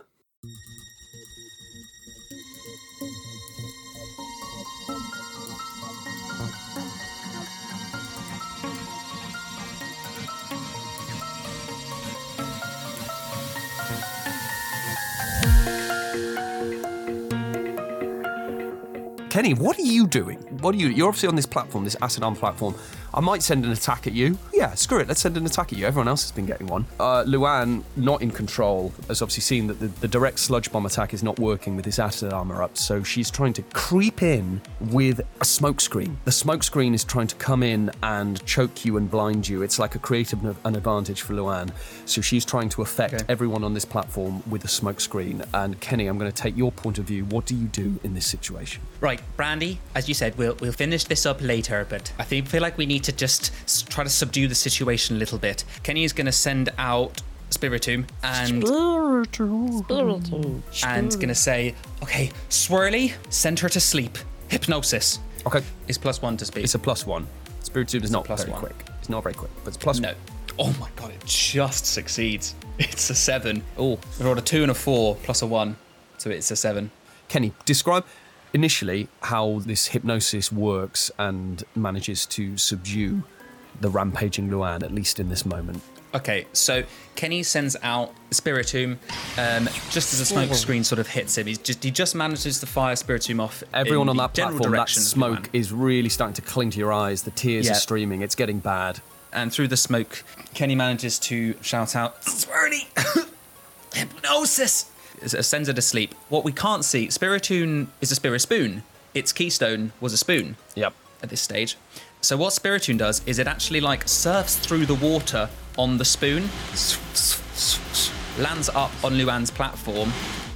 Kenny, what are you doing? What are you? You're obviously on this platform, this acid arm platform. I might send an attack at you. Yeah, screw it. Let's send an attack at you. Everyone else has been getting one. Uh, Luan, not in control, has obviously seen that the, the direct sludge bomb attack is not working with this acid armor up. So she's trying to creep in with a smoke screen. The smoke screen is trying to come in and choke you and blind you. It's like a creative an an advantage for Luan. So she's trying to affect everyone on this platform with a smoke screen. And Kenny, I'm going to take your point of view. What do you do in this situation? Right, Brandi, as you said, we'll we'll finish this up later, but I think feel like we need to just try to subdue the situation a little bit. Kenny is going to send out Spiritomb and and going to say, okay, Swirly, send her to sleep. Hypnosis Okay. is plus one to speed. It's a plus one. Spiritomb is not plus very one. quick. It's not very quick, but it's plus no. one. Oh my god, it just succeeds. It's a seven. Oh, we rolled a two and a four plus a one, so it's a seven. Kenny, describe initially how this hypnosis works and manages to subdue the rampaging Luan, at least in this moment. Okay, so Kenny sends out Spiritomb um, just as a smoke screen sort of hits him. He's just he just manages to fire Spiritomb off. Everyone in on the that platform, that smoke is really starting to cling to your eyes. The tears Yeah. are streaming. It's getting bad. and through the smoke, Kenny manages to shout out, "Swirly, hypnosis!" S- uh, Sends her to sleep. What we can't see, Spiritomb is a Spirit Spoon, its keystone was a spoon Yep. at this stage. So what Spiritomb does is it actually like surfs through the water on the spoon, lands up on Luan's platform,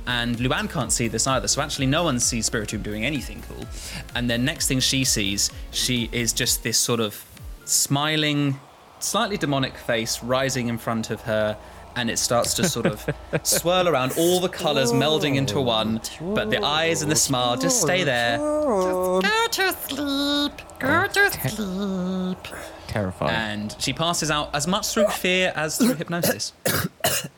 and Luan can't see this either. So actually, no one sees Spiritomb doing anything cool. And then next thing she sees, she is just this sort of smiling, slightly demonic face rising in front of her. And it starts to sort of swirl around, all the colours melding into one, but the eyes and the smile just stay there. Go to sleep. Go to sleep. Terrifying. and she passes out as much through fear as through hypnosis.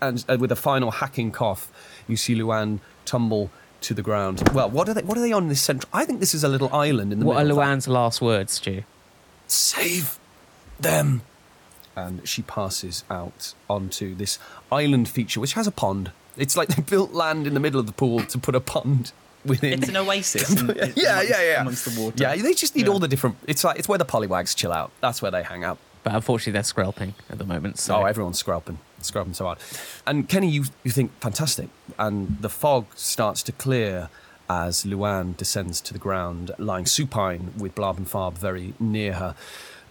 And uh, with a final hacking cough, you see Luan tumble to the ground. Well, what are they? What are they on this central? I think this is a little island in the middle. what are middle. of Luan's last words, Stu? Save them. And she passes out onto this island feature, which has a pond. It's like they built land in the middle of the pool to put a pond within. It's an oasis. in- in- yeah, amongst- yeah, yeah. Amongst the water. Yeah, they just need all the different. It's like it's where the Poliwags chill out. That's where they hang out. But unfortunately, they're scraping at the moment. So Oh, everyone's scrubbing, scrubbing so hard. And Kenny, you you think fantastic, and the fog starts to clear as Luan descends to the ground, lying supine with Blab and Farb very near her.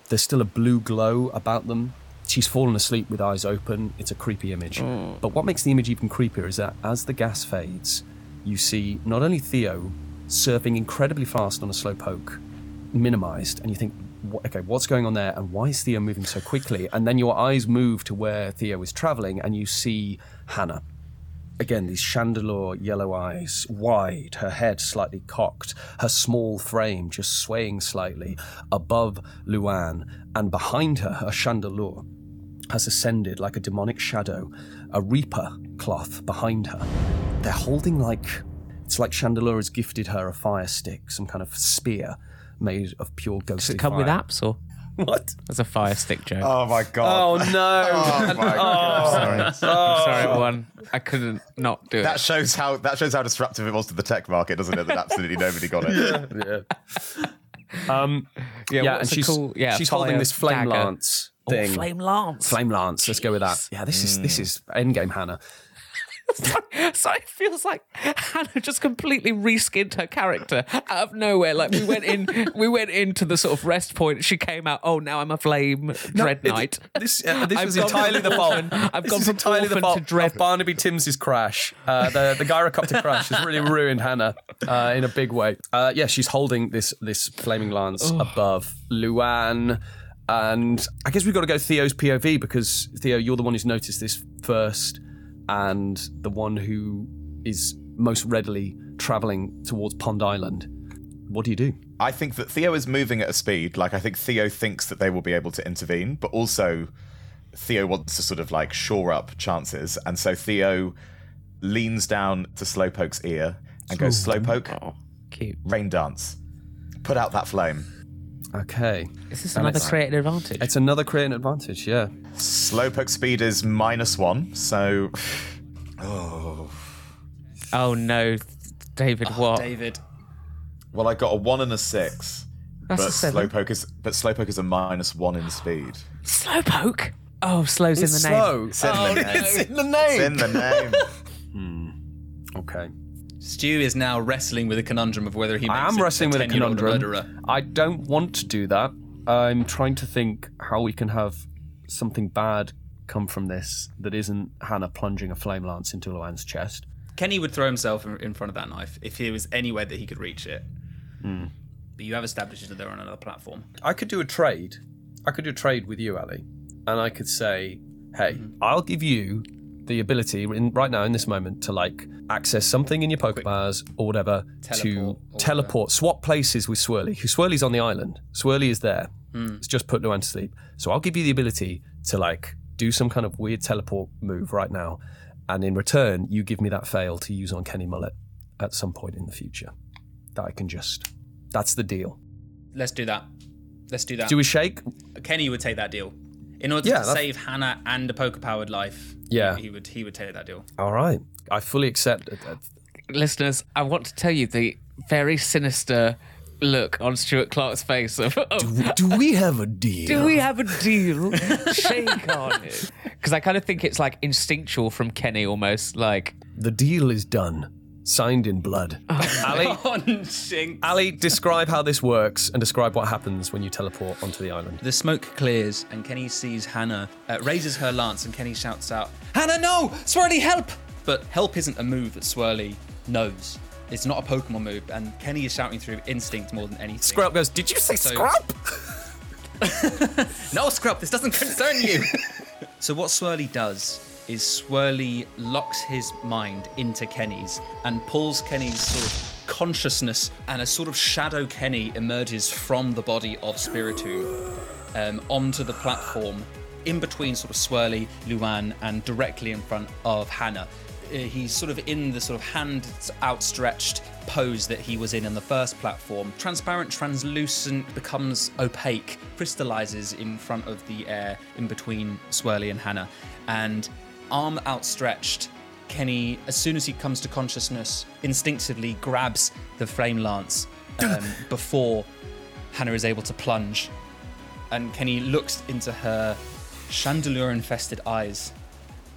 There's still a blue glow about them. She's fallen asleep with eyes open. It's a creepy image. Hmm. But what makes the image even creepier is that as the gas fades, you see not only Theo surfing incredibly fast on a Slowpoke, minimized, and you think, okay, what's going on there, and why is Theo moving so quickly? And then your eyes move to where Theo is traveling, and you see Hannah. Again, these chandelure yellow eyes, wide, her head slightly cocked, her small frame just swaying slightly above Luan, and behind her, her chandelure has ascended like a demonic shadow, a reaper cloth behind her. They're holding like it's like Chandelure has gifted her a fire stick, some kind of spear made of pure ghost. Does ghostly it come fire. with apps or? What? That's a fire stick joke. Oh my god. Oh no! Oh my god. I'm sorry, everyone. I couldn't not do it. That it. shows how that shows how disruptive it was to the tech market, doesn't it? That absolutely nobody got it. yeah. Um, Yeah, yeah, what's and a she's cool- yeah, she's fire holding this flame dagger. lance Oh, thing. flame lance. Flame lance. Let's go with that. Yeah, this is this is endgame Hannah. so it feels like Hannah just completely reskinned her character out of nowhere. Like we went in, we went into the sort of rest point. She came out. Oh, now I'm a flame dread it- knight. This, uh, this I've was entirely the fault. I've this gone from entirely the fault to dread. of Barnaby Timms' crash. Uh, the the gyrocopter crash has really ruined Hannah uh, in a big way. Uh, yeah, she's holding this this flaming lance above Luan. And I guess we've got to go Theo's POV because Theo, you're the one who's noticed this first, and the one who is most readily traveling towards Pond Island. What do you do? I think that Theo is moving at a speed. Like I think Theo thinks that they will be able to intervene, but also Theo wants to sort of like shore up chances, and so Theo leans down to Slowpoke's ear and goes, "Slowpoke, Oh, cute. rain dance, put out that flame." Okay, Is this another creating advantage? it's another creating advantage. Yeah. Slowpoke speed is minus one, so oh Oh no, David, ah, what? David. well, I got a one and a six. That's but a seven. Slowpoke is but Slowpoke is a minus one in speed. Slowpoke. Oh, slow's It's in the oh, name. slow. It's in the name. It's in the It's in the name. Hmm. Okay. Stu is now wrestling with a conundrum of whether he makes I am wrestling with a conundrum. murderer. I don't want to do that. I'm trying to think how we can have something bad come from this that isn't Hannah plunging a flame lance into Luan's chest. Kenny would throw himself in in front of that knife if he was anywhere that he could reach it. Hmm. But you have established that they're on another platform. I could do a trade. I could do a trade with you, Ali, and I could say, "Hey, mm-hmm. I'll give you the ability in, right now in this moment to like access something in your Pokebars or whatever Teleport to or teleport, swap places with Swirly. Who Swirly's on the island. Swirly is there. Hmm. It's just put Luan to sleep. So I'll give you the ability to like do some kind of weird teleport move right now, and in return, you give me that fail to use on Kenny Mullet at some point in the future. That I can just. That's the deal. Let's do that. Let's do that. Do we shake? Kenny would take that deal. In order Yeah, to that's- save Hannah and a poker powered life, Yeah. he would he would take that deal. All right. I fully accept it. Listeners, I want to tell you the very sinister look on Stuart Clark's face of, of Do we have a deal? Do we have a deal? Shake on it. Because I kind of think it's like instinctual from Kenny almost. Like, The deal is done. Signed in blood. Ali, On. Ali, describe how this works and describe what happens when you teleport onto the island. The smoke clears, and Kenny sees Hannah, uh, raises her lance, and Kenny shouts out, Hannah, no! Swirly, help! But help isn't a move that Swirly knows. It's not a Pokemon move, and Kenny is shouting through instinct more than anything. Scrub goes, Did you say So- scrub? No, Scrub, this doesn't concern you. so what Swirly does is Swirly locks his mind into Kenny's and pulls Kenny's sort of consciousness, and a sort of shadow Kenny emerges from the body of Spiritomb um, onto the platform in between sort of Swirly, Luan, and directly in front of Hannah. Uh, he's sort of in the sort of hand outstretched pose that he was in in the first platform. Transparent, translucent, becomes opaque, crystallizes in front of the air in between Swirly and Hannah. And arm outstretched, Kenny, as soon as he comes to consciousness, instinctively grabs the flame lance um, before Hannah is able to plunge. And Kenny looks into her chandelure infested eyes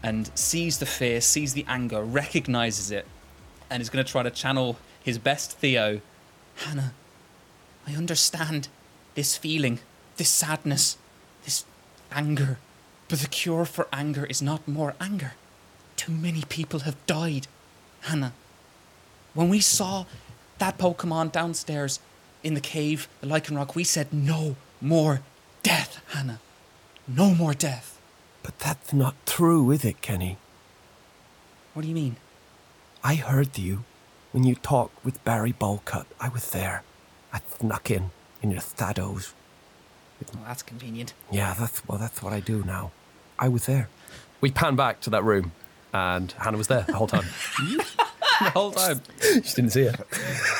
and sees the fear, sees the anger, recognizes it, and is going to try to channel his best Theo. Hannah, I understand this feeling, this sadness, this anger. But the cure for anger is not more anger. Too many people have died. Hannah, when we saw that Pokemon downstairs in the cave, the Lycanroc, we said no more death, Hannah. No more death. But that's not true, is it, Kenny? What do you mean? I heard you when you talked with Barry Ballcut. I was there. I snuck in in your shadows. Well, that's convenient. Yeah, that's well, that's what I do now. I was there. We pan back to that room, and Hannah was there the whole time. The whole time. She didn't see it.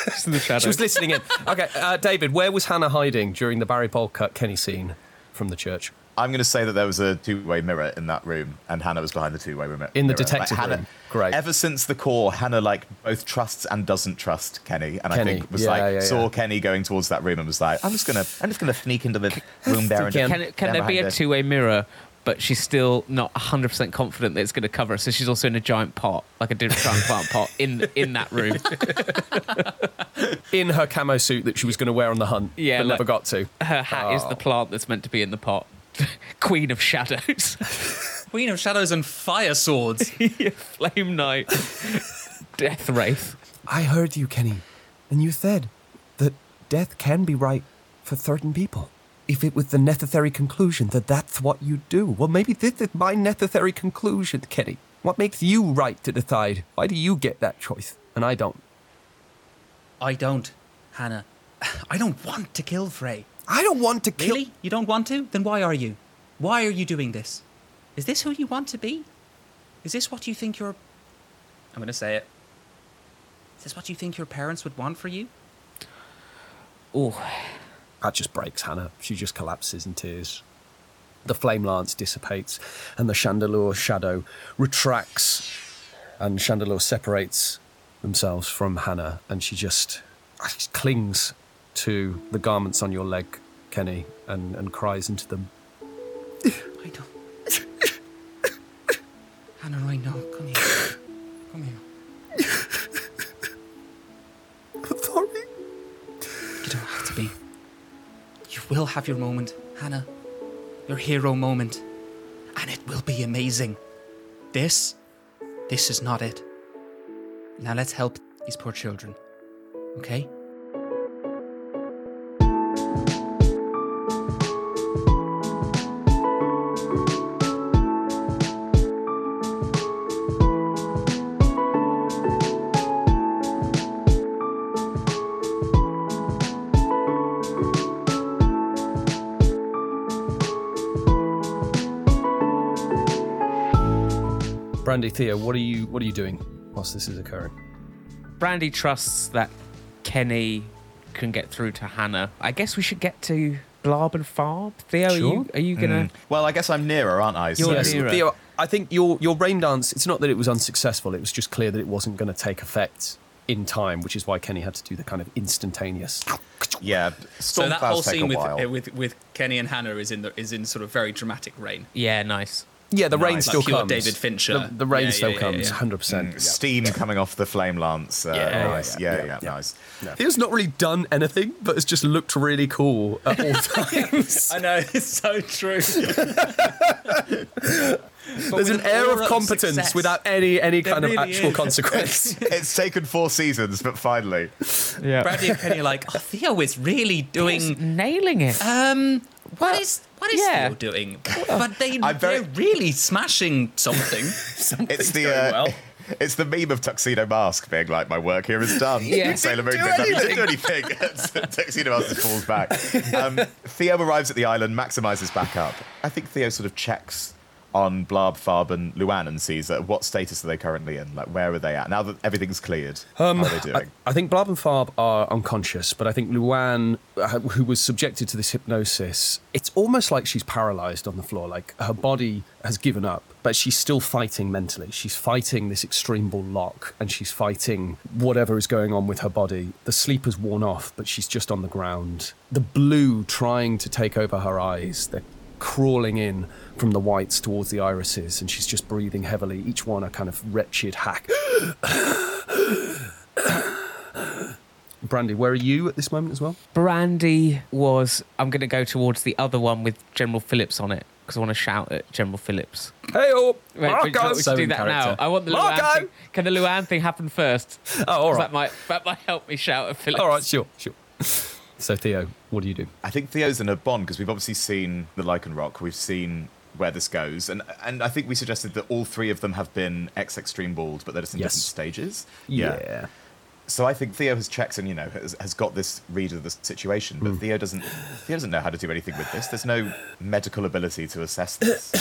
Just in the shadow. She was listening in. Okay, uh, David, where was Hannah hiding during the Barry Bolcut Kenny scene from the church? I'm going to say that there was a two-way mirror in that room, and Hannah was behind the two-way mirror. In the mirror. detective Hannah, room. Great. Ever since the core, Hannah like both trusts and doesn't trust Kenny, and Kenny, I think was yeah, like yeah, saw yeah. Kenny going towards that room and was like, I'm just gonna, I'm just gonna sneak into the room there and Can- Can, can there be a two way mirror, but she's still not 100% confident that it's going to cover her? So she's also in a giant pot, like a different giant pot, in in that room. In her camo suit that she was going to wear on the hunt, Yeah, but like- never got to. Her hat is the oh. plant that's meant to be in the pot. Queen of Shadows. Queen of Shadows and Fire Swords. Flame Knight. Death Wraith. I heard you, Kenny, and you said that death can be right for certain people. If it was the necessary conclusion that that's what you'd do, well, maybe this is my necessary conclusion, Kenny. What makes you right to decide? Why do you get that choice and I don't? I don't, Hannah. I don't want to kill Frey. I don't want to kill. Really? You don't want to? Then why are you? Why are you doing this? Is this who you want to be? Is this what you think your. I'm going to say it. Is this what you think your parents would want for you? Oh, That just breaks Hannah. She just collapses in tears. The flame lance dissipates, and the chandelure shadow retracts, and chandelure separates themselves from Hannah, and she just ah, clings to the garments on your leg, Kenny, and, and cries into them. I don't. Hannah, I know. Come here. Come here. Will have your moment, Hannah. Your hero moment. And it will be amazing. This, this is not it. Now let's help these poor children. Okay? Brandi, Theo, what are you what are you doing whilst this is occurring? Brandi trusts that Kenny can get through to Hannah. I guess we should get to Blarb and Farb. Theo, are you, are you going to. Well, I guess I'm nearer, aren't I? You're So- nearer. Theo, I think your your rain dance. It's not that it was unsuccessful. It was just clear that it wasn't going to take effect in time, which is why Kenny had to do the kind of instantaneous. Yeah, So that whole scene with, uh, with with Kenny and Hannah is in the is in sort of very dramatic rain. Yeah, nice. Yeah, the rain still Like comes. David Fincher. The, the rain Yeah, still yeah, yeah, comes, yeah. hundred percent. Steam coming off the flame lance. Uh, Yeah, nice. yeah, Yeah, yeah, yeah, yeah. nice. Theo's not really done anything, but it's just looked really cool at all times. I know it's so true. There's an air of competence without any any There kind of actual is. consequence. it's taken four seasons, but finally. Yeah. Bradley and Kenny are like, oh, Theo is really doing. nailing it. Um, what is what is yeah. Theo doing? But they I'm very- they're really smashing something. It's the going uh, well. it's the meme of tuxedo mask being like, "My work here is done." Yeah. Sailor Moon do did nothing. didn't do anything. tuxedo mask falls back. Um, Theo arrives at the island, maximizes backup. I think Theo sort of checks on Blab, Farb, and Luan and sees uh, what status are they currently in. Like, where are they at now that everything's cleared? Um, how are they doing? I think Blab and Farb are unconscious, but I think Luan, uh, who was subjected to this hypnosis, it's almost like she's paralyzed on the floor. Like her body has given up, but she's still fighting mentally. She's fighting this extreme ball lock, and she's fighting whatever is going on with her body. The sleep has worn off, but she's just on the ground. The blue trying to take over her eyes. They're crawling in from the whites towards the irises, and she's just breathing heavily. Each one a kind of wretched hack. Brandi, where are you at this moment as well? Brandi was. I'm going to go towards the other one with General Phillips on it because I want to shout at General Phillips. Hey, oh, Wait, we, Marco! we should So do in that now. I want the Marco! Thing. Can the Luan thing happen first? Oh, all 'Cause right. That might that might help me shout at Phillips. All right, sure, sure. So, Theo, what do you do? I think Theo's in a bond because we've obviously seen the Lycanroc. We've seen where this goes, and and I think we suggested that all three of them have been ex extreme balled, but they're just in Yes. different stages. So I think Theo has checked and you know has, has got this read of the situation, but Theo doesn't Theo doesn't know how to do anything with this. There's no medical ability to assess this.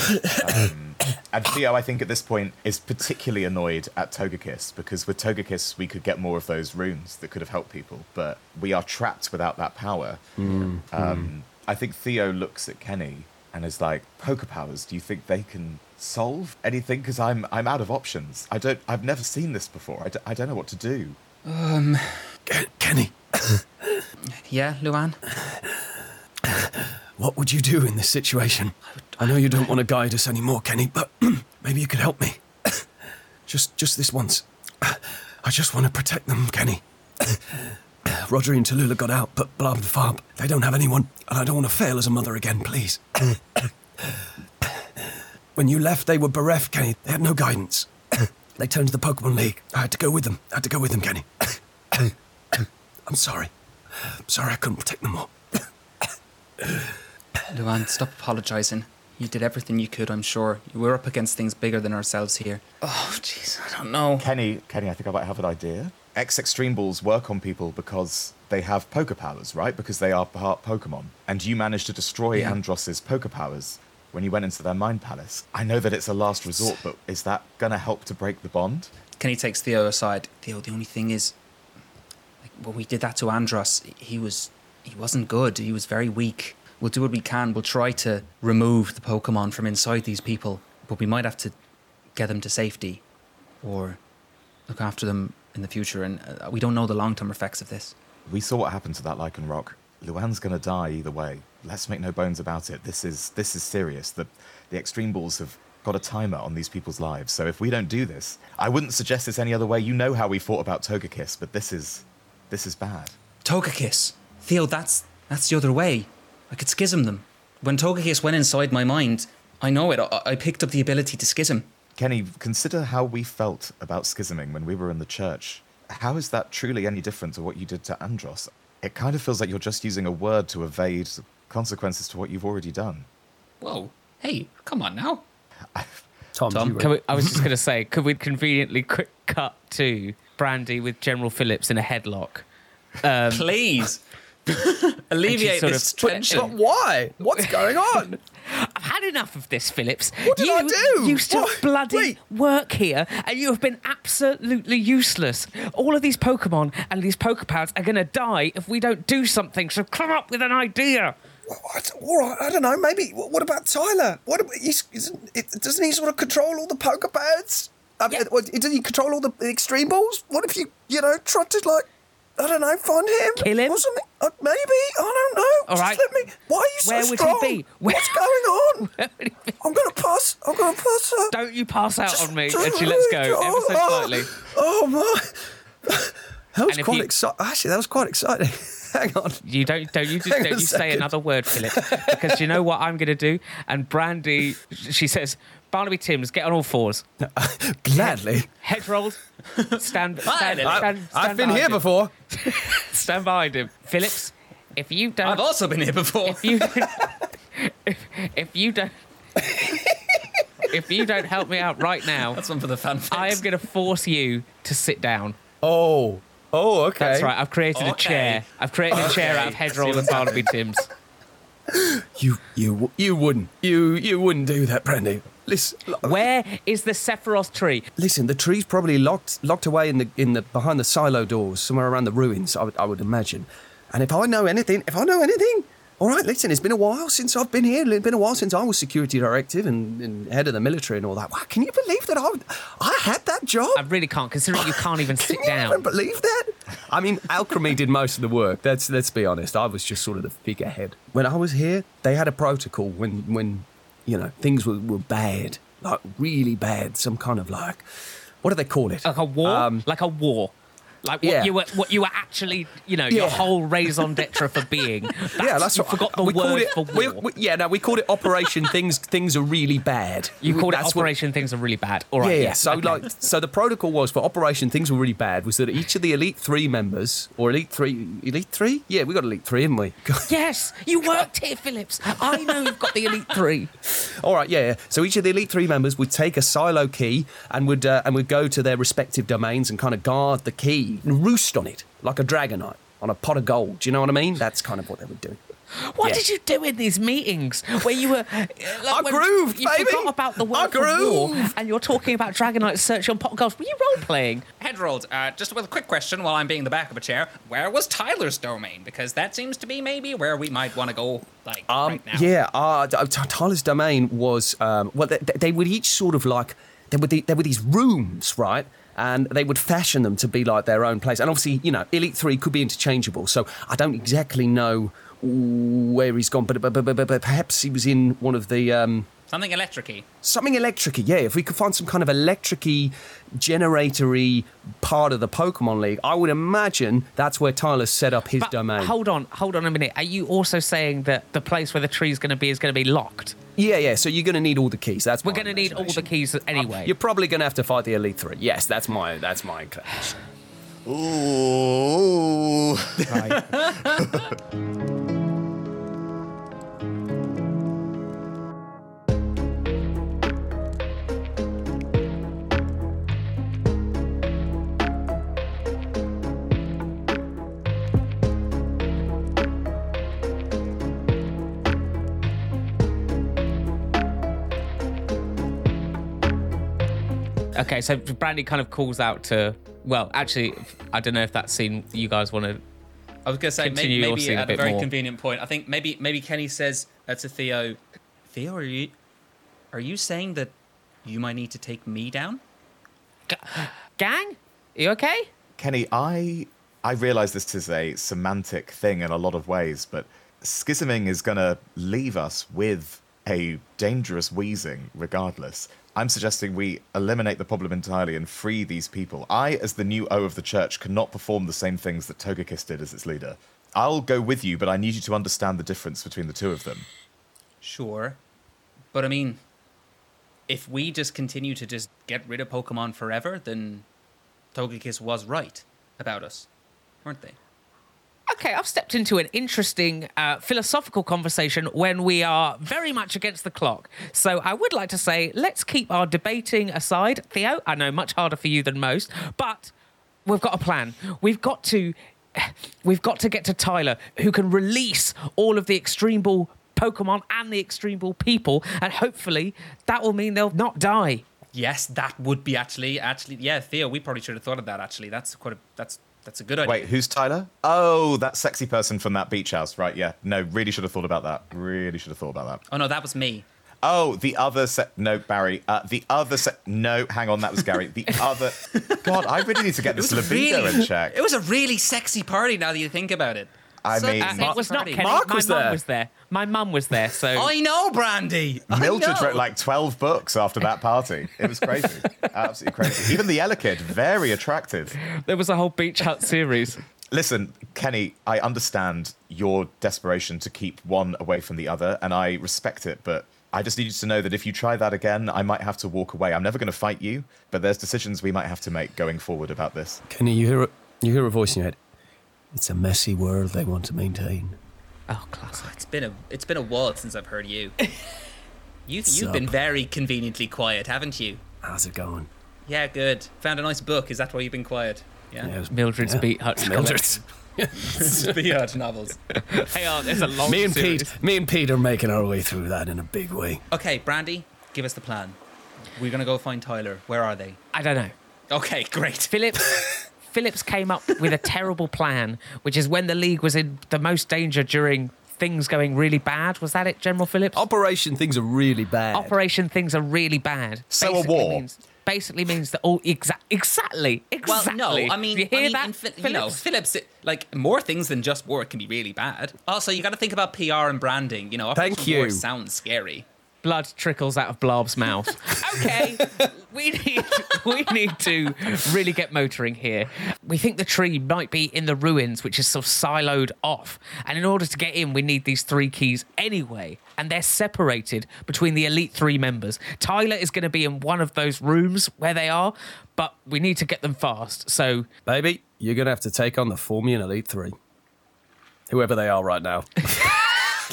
Um, and Theo, I think at this point is particularly annoyed at Togekiss because with Togekiss we could get more of those runes that could have helped people, but we are trapped without that power. Um, I think Theo looks at Kenny and is like, "Poker powers. Do you think they can?" Solve anything because I'm I'm out of options. I don't. I've never seen this before. I, d- I don't know what to do. Um, Kenny, yeah, Luan. What would you do in this situation? I know you don't want to guide us anymore, Kenny, but maybe you could help me. Just, just this once. I just want to protect them, Kenny. Roger and Tallulah got out, but Blab and Farb, they don't have anyone, and I don't want to fail as a mother again, please. when you left, they were bereft, Kenny. They had no guidance. They turned to the Pokemon League. I had to go with them. I had to go with them, Kenny. I'm sorry. I'm sorry I couldn't protect them all. Luan, stop apologising. You did everything you could, I'm sure. We're up against things bigger than ourselves here. Oh, jeez, I don't know. Kenny, Kenny, I think I might have an idea. X Extreme Balls work on people because they have poker powers, right? Because they are part Pokemon. And you managed to destroy Yeah. Andross's poker powers when you went into their mind palace. I know that it's a last resort, but is that going to help to break the bond? Kenny takes Theo aside. Theo, the only thing is, like, when we did that to Andros, he was he wasn't good. He was very weak. We'll do what we can. We'll try to remove the Pokemon from inside these people, but we might have to get them to safety, or look after them in the future. And uh, we don't know the long term effects of this. We saw what happened to that Lycanroc. Luan's going to die either way. Let's make no bones about it. This is this is serious. The the Extreme Balls have got a timer on these people's lives. So if we don't do this, I wouldn't suggest this any other way. You know how we fought about Togekiss, but this is this is bad. Togekiss. Theo, that's that's the other way. I could schism them. When Togekiss went inside my mind, I know it. I, I picked up the ability to schism. Kenny, consider how we felt about schisming when we were in the church. How is that truly any different to what you did to Andros? It kind of feels like you're just using a word to evade consequences to what you've already done. Whoa. Hey, come on now. Tom, Tom, Can we, I was just going to say, could we conveniently quick cut to Brandi with General Phillips in a headlock? Um, Please. Alleviate this of tension. But why? What's going on? I've had enough of this, Phillips. What did you I do? used to What? bloody Wait. work here, and you have been absolutely useless. All of these Pokemon and these Pokepads are going to die if we don't do something. So come up with an idea. All right, I don't know. Maybe. What about Tyler? What about, he's, isn't, it, doesn't he sort of control all the poker pads? I mean, Yeah. doesn't he control all the extreme balls? What if you, you know, tried to like I don't know, find him. Kill him? Or something. Uh, maybe. I don't know. All Just right. let me. Why are you so Where would he be? Where- What's going on? I'm going to pass. I'm going to pass her. Don't you pass out on me. Just And she lets go ever so oh, slightly. Oh, my. That was quite you- exciting. Actually, that was quite exciting. Hang on. You don't don't you just don't you say another word, Philip, because you know what I'm going to do. And Brandi, she says, Barnaby Timms, get on all fours, Gladly. head rolled, stand stand, Hi, stand, Lily. stand, I've been here him. before. Stand behind him, Phillips. If you don't, I've also been here before. if you if, if you don't if you don't help me out right now, That's one for the fanfics. I am going to force you to sit down. Oh. Oh, okay. That's right. I've created a chair. I've created a chair out of Okay. Headroll and Barnaby Timms. You you you wouldn't. You you wouldn't do that, Brandi. Listen, Where is the Sephiroth tree? listen. The tree's probably locked locked away in the in the behind the silo doors, somewhere around the ruins. I would I would imagine. And if I know anything, if I know anything, all right. Listen, it's been a while since I've been here. It's been a while since I was security directive and, and head of the military and all that. Wow, can you believe that I I had that job? I really can't, considering you can't even sit Can you even down. believe that? I mean, Alchemy did most of the work. Let's let's be honest. I was just sort of the figurehead. When I was here, they had a protocol when when you know things were, were bad, like really bad. Some kind of like what do they call it? Like a war? Um, like a war. Like what yeah. you were, what you were actually, you know, your whole raison d'etre for being. That's, yeah, that's what forgot the we called word it. for we- war. we- yeah, no, we called it Operation Things. Things are really bad. you called it That's what- Operation Things Are Really Bad. All right. yeah, Yeah. yeah. So okay. like, so the protocol was for Operation Things Were Really Bad was that each of the Elite Three members, or Elite Three, Elite Three, yeah, we got Elite Three, haven't we? Yes, you worked here, Phillips. I know you've got the Elite Three. All right, yeah, yeah. So each of the elite three members would take a silo key and would uh, and would go to their respective domains and kind of guard the key and roost on it like a dragonite on a pot of gold. Do you know what I mean? That's kind of what they would do. What Yeah. did you do in these meetings where you were? uh, Like when grooved, You baby. forgot about the I word war, grooved. and you're talking about Dragonite search on pot goals. Were you role playing? Headrolled, uh, just with a quick question while I'm being the back of a chair. Where was Tyler's domain? Because that seems to be maybe where we might want to go, like, Um, right now. yeah, uh, T- T- Tyler's domain was um, well, they, they would each sort of like there were the, there were these rooms, right? And they would fashion them to be like their own place. And obviously, you know, Elite Three could be interchangeable. So I don't exactly know where he's gone, but but, but, but, perhaps he was in one of the um, Something electric-y. something electricy. Yeah, if we could find some kind of electricy, generatory part of the Pokemon League, I would imagine that's where Tyler's set up his But domain. Hold on, hold on a minute. Are you also saying that the place where the tree is going to be is going to be locked? Yeah, yeah. So you're going to need all the keys. That's We're going to need all the keys anyway. You're probably going to have to fight the Elite Three. Yes, that's my that's my inclination. Ooh. Okay, so Brandi kind of calls out to. Well, actually, I don't know if that scene you guys want to. I was going to say maybe, maybe scene a at a very more. convenient point. I think maybe maybe Kenny says uh, to Theo, Theo, are you are you saying that you might need to take me down? Gang, you okay? Kenny, I I realize this is a semantic thing in a lot of ways, but schisming is going to leave us with a dangerous wheezing regardless. I'm suggesting we eliminate the problem entirely and free these people. I, as the new O of the church, cannot perform the same things that Togekiss did as its leader. I'll go with you, but I need you to understand the difference between the two of them. Sure, but I mean, if we just continue to just get rid of Pokemon forever, then Togekiss was right about us, weren't they? Okay, I've stepped into an interesting uh, philosophical conversation when we are very much against the clock. So I would like to say, let's keep our debating aside. Theo, I know much harder for you than most, but we've got a plan. We've got to, we've got to get to Tyler, who can release all of the extreme ball Pokemon and the extreme ball people, and hopefully that will mean they'll not die. Yes, that would be actually actually yeah, Theo. We probably should have thought of that. Actually, that's quite a that's that's a good idea. Wait, who's Tyler? Oh, that sexy person from that beach house, right? Yeah. No, really should have thought about that. Really should have thought about that. Oh no, that was me. Oh, the other set. No, Barry. Uh, the other set. No, hang on, that was Gary. The other. God, I really need to get this libido in check. It was a really sexy party. Now that you think about it. I Such mean- a Uh, It was not. Kenny. Mark My was mum there. was there. My mum was there. So I know, Brandi. I Mildred know. wrote like 12 books after that party. It was crazy. Absolutely crazy. Even the Elekid, very attractive. there was a whole beach hut series. Listen, Kenny, I understand your desperation to keep one away from the other, and I respect it, but I just need you to know that if you try that again, I might have to walk away. I'm never going to fight you, but there's decisions we might have to make going forward about this. Kenny, you hear a, you hear a voice in your head. It's a messy world they want to maintain. Oh, classic. It's been a it's been a while since I've heard you. You Sup? you've been very conveniently quiet, haven't you? How's it going? Yeah, good. Found a nice book. Is that why you've been quiet? Yeah. it was- Mildred's yeah. Beat Hut. Mildred's. Beard novels. Hey, oh, there's a long Me and series. Pete, me and Pete are making our way through that in a big way. Okay, Brandi, give us the plan. We're gonna go find Tyler. Where are they? I don't know. Okay, great. Phillips Phillips came up with a terrible plan, which is when the league was in the most danger during things going really bad. Was that it, General Phillips? Operation things are really bad. Operation things are really bad. So a Basically war. Means, basically means that all exa- exactly Well, no, I mean, you hear I mean, that? in Phil- you know, Phillips? Phillips, it- like more things than just war can be really bad. Also, you got to think about PR and branding. You know, Thank Operation War you. sounds scary. Blood trickles out of Blob's mouth. okay, we need we need to really get motoring here. We think the tree might be in the ruins, which is sort of siloed off. And in order to get in, we need these three keys anyway. And they're separated between the elite three members. Tyler is going to be in one of those rooms where they are, but we need to get them fast. So Baby, you're going to have to take on the Formian Elite Three. Whoever they are right now.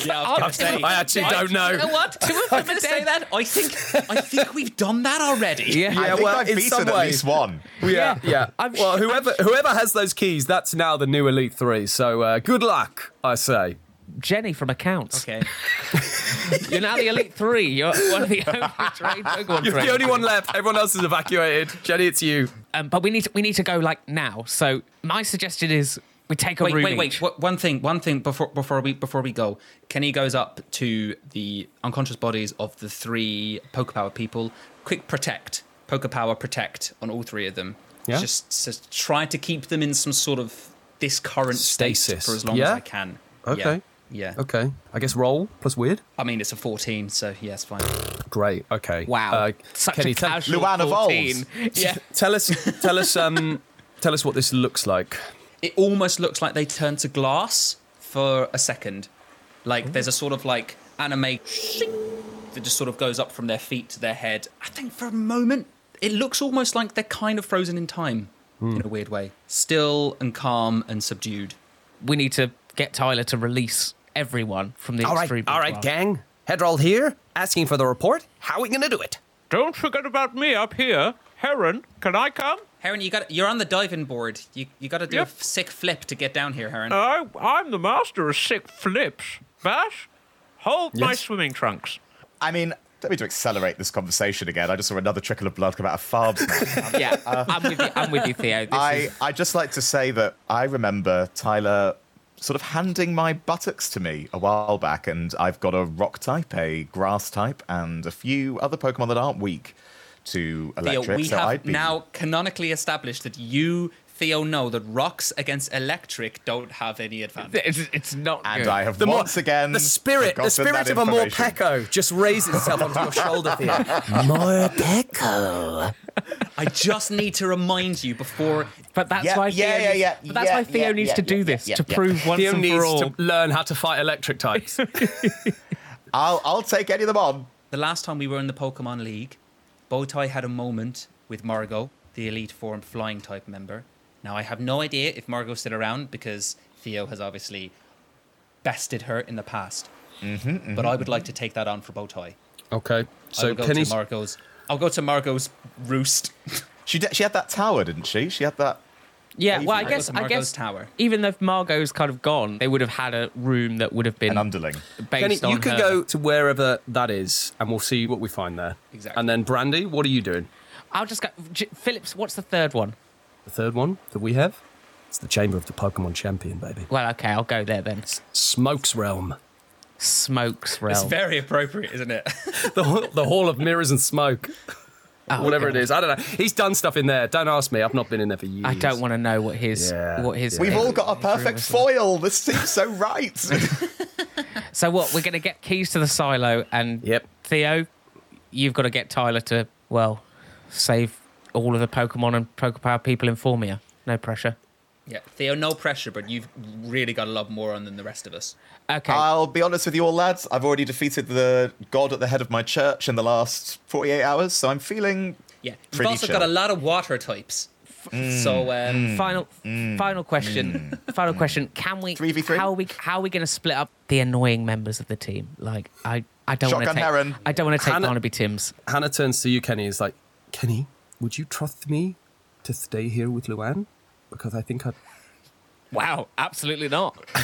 Yeah, I was gonna say. I actually don't know. You know what? I'm going to say that. I think I think we've done that already. yeah, I think well, I've in beaten some at ways. least one. Yeah, yeah. I'm well, sh- whoever whoever has those keys, that's now the new Elite Three. So uh, good luck, I say. Jenny from accounts. Okay. You're now the elite three. You're one of the only trained Pokemon You're the only one left. Everyone else is evacuated. Jenny, it's you. Um, but we need to, we need to go like now. So my suggestion is we take a Wait, room wait, wait. each. What- One thing, one thing before before we before we go. Kenny goes up to the unconscious bodies of the three Pokepower people. Quick protect, Pokepower protect on all three of them. Yeah. Just, just try to keep them in some sort of this current state Stasis. for as long Yeah? as I can. Okay. Yeah. yeah. Okay. I guess roll plus weird. I mean, it's a 14, so yeah, it's fine. Great. Okay. Wow, Uh, such Kenny, a tell- casual Luana 14. Yeah, tell us, tell us, um, tell us what this looks like. It almost looks like they turn to glass for a second. Like there's a sort of like anime that just sort of goes up from their feet to their head. I think for a moment it looks almost like they're kind of frozen in time in a weird way. Still and calm and subdued. we need to get Tyler to release everyone from the All right, extreme. all right, gang. Headroll here, asking for the report. How are we going to do it? Don't forget about me up here, Heron. Can I come? Heron, you got you're on the diving board. You you got to do Yep. a f- sick flip to get down here, Heron. I, I'm the master of sick flips. Bash, hold my swimming trunks. I mean, don't mean to accelerate this conversation again. I just saw another trickle of blood come out of Farb's mouth. Yeah, I'm with you. I'm with you, Theo. This I, is, I just like to say that I remember Tyler sort of handing my buttocks to me a while back, and I've got a rock type, a grass type, and a few other Pokemon that aren't weak to Theo, electric. we so have I'd be now canonically established that you, Theo, know that rocks against electric don't have any advantage. it's, it's not and good. I have The more- once again the spirit, the forgotten spirit of a information. Morpeko just raises itself onto your shoulder, Theo. Morpeko. I just need to remind you before. But that's Yeah, why Theo yeah, needs, yeah, but that's yeah, why Theo yeah, needs yeah, to do yeah, this yeah, to yeah. prove once Theo and needs for all. to learn how to fight electric types. I'll I'll take any of them on. The last time we were in the Pokemon League, Bowtie had a moment with Margot, the Elite Four flying type member. Now, I have no idea if Margot's still around because Theo has obviously bested her in the past. Mm-hmm, But I would like to take that on for Bowtie. okay, I so will go Kenny's to Margot's. I'll go to Margot's roost. She did, she had that tower, didn't she? She had that. Yeah, well, I Margot's- guess I Margot's guess tower. even though Margot's kind of gone, they would have had a room that would have been An underling. based Kenny, on you could her. go to wherever that is, and we'll see what we find there. Exactly. And then Brandi, what are you doing? I'll just go. J- Phillips, what's the third one? The third one that we have, it's the Chamber of the Pokemon Champion, baby. Well, okay, I'll go there then. Smoke's Realm. smokes realm. It's very appropriate, isn't it? the, the Hall of Mirrors and Smoke. Oh, Whatever God. it is. I don't know. He's done stuff in there. Don't ask me. I've not been in there for years. I don't want to know what his Yeah. what his. We've all got a perfect foil. This seems so right. So what? We're going to get keys to the silo, and Yep. Theo, you've got to get Tyler to well save all of the Pokemon and Pokepower people in Formia. No pressure. Yeah, Theo, no pressure, but you've really got a lot more on than the rest of us. Okay. I'll be honest with you all, lads. I've already defeated the god at the head of my church in the last 48 hours, so I'm feeling Yeah, you've Pretty also chill. got a lot of water types. Mm, so, um, mm, final mm, final question. Final question. Can we 3v3? how are we how are we going to split up the annoying members of the team? Like I I don't want to Shotgun take Heron. I don't want to take Hannah- Barnaby Tim's. Hannah turns to you, Kenny. Is like, Kenny, would you trust me to stay here with Luann? Because I think I'd. Wow, absolutely not.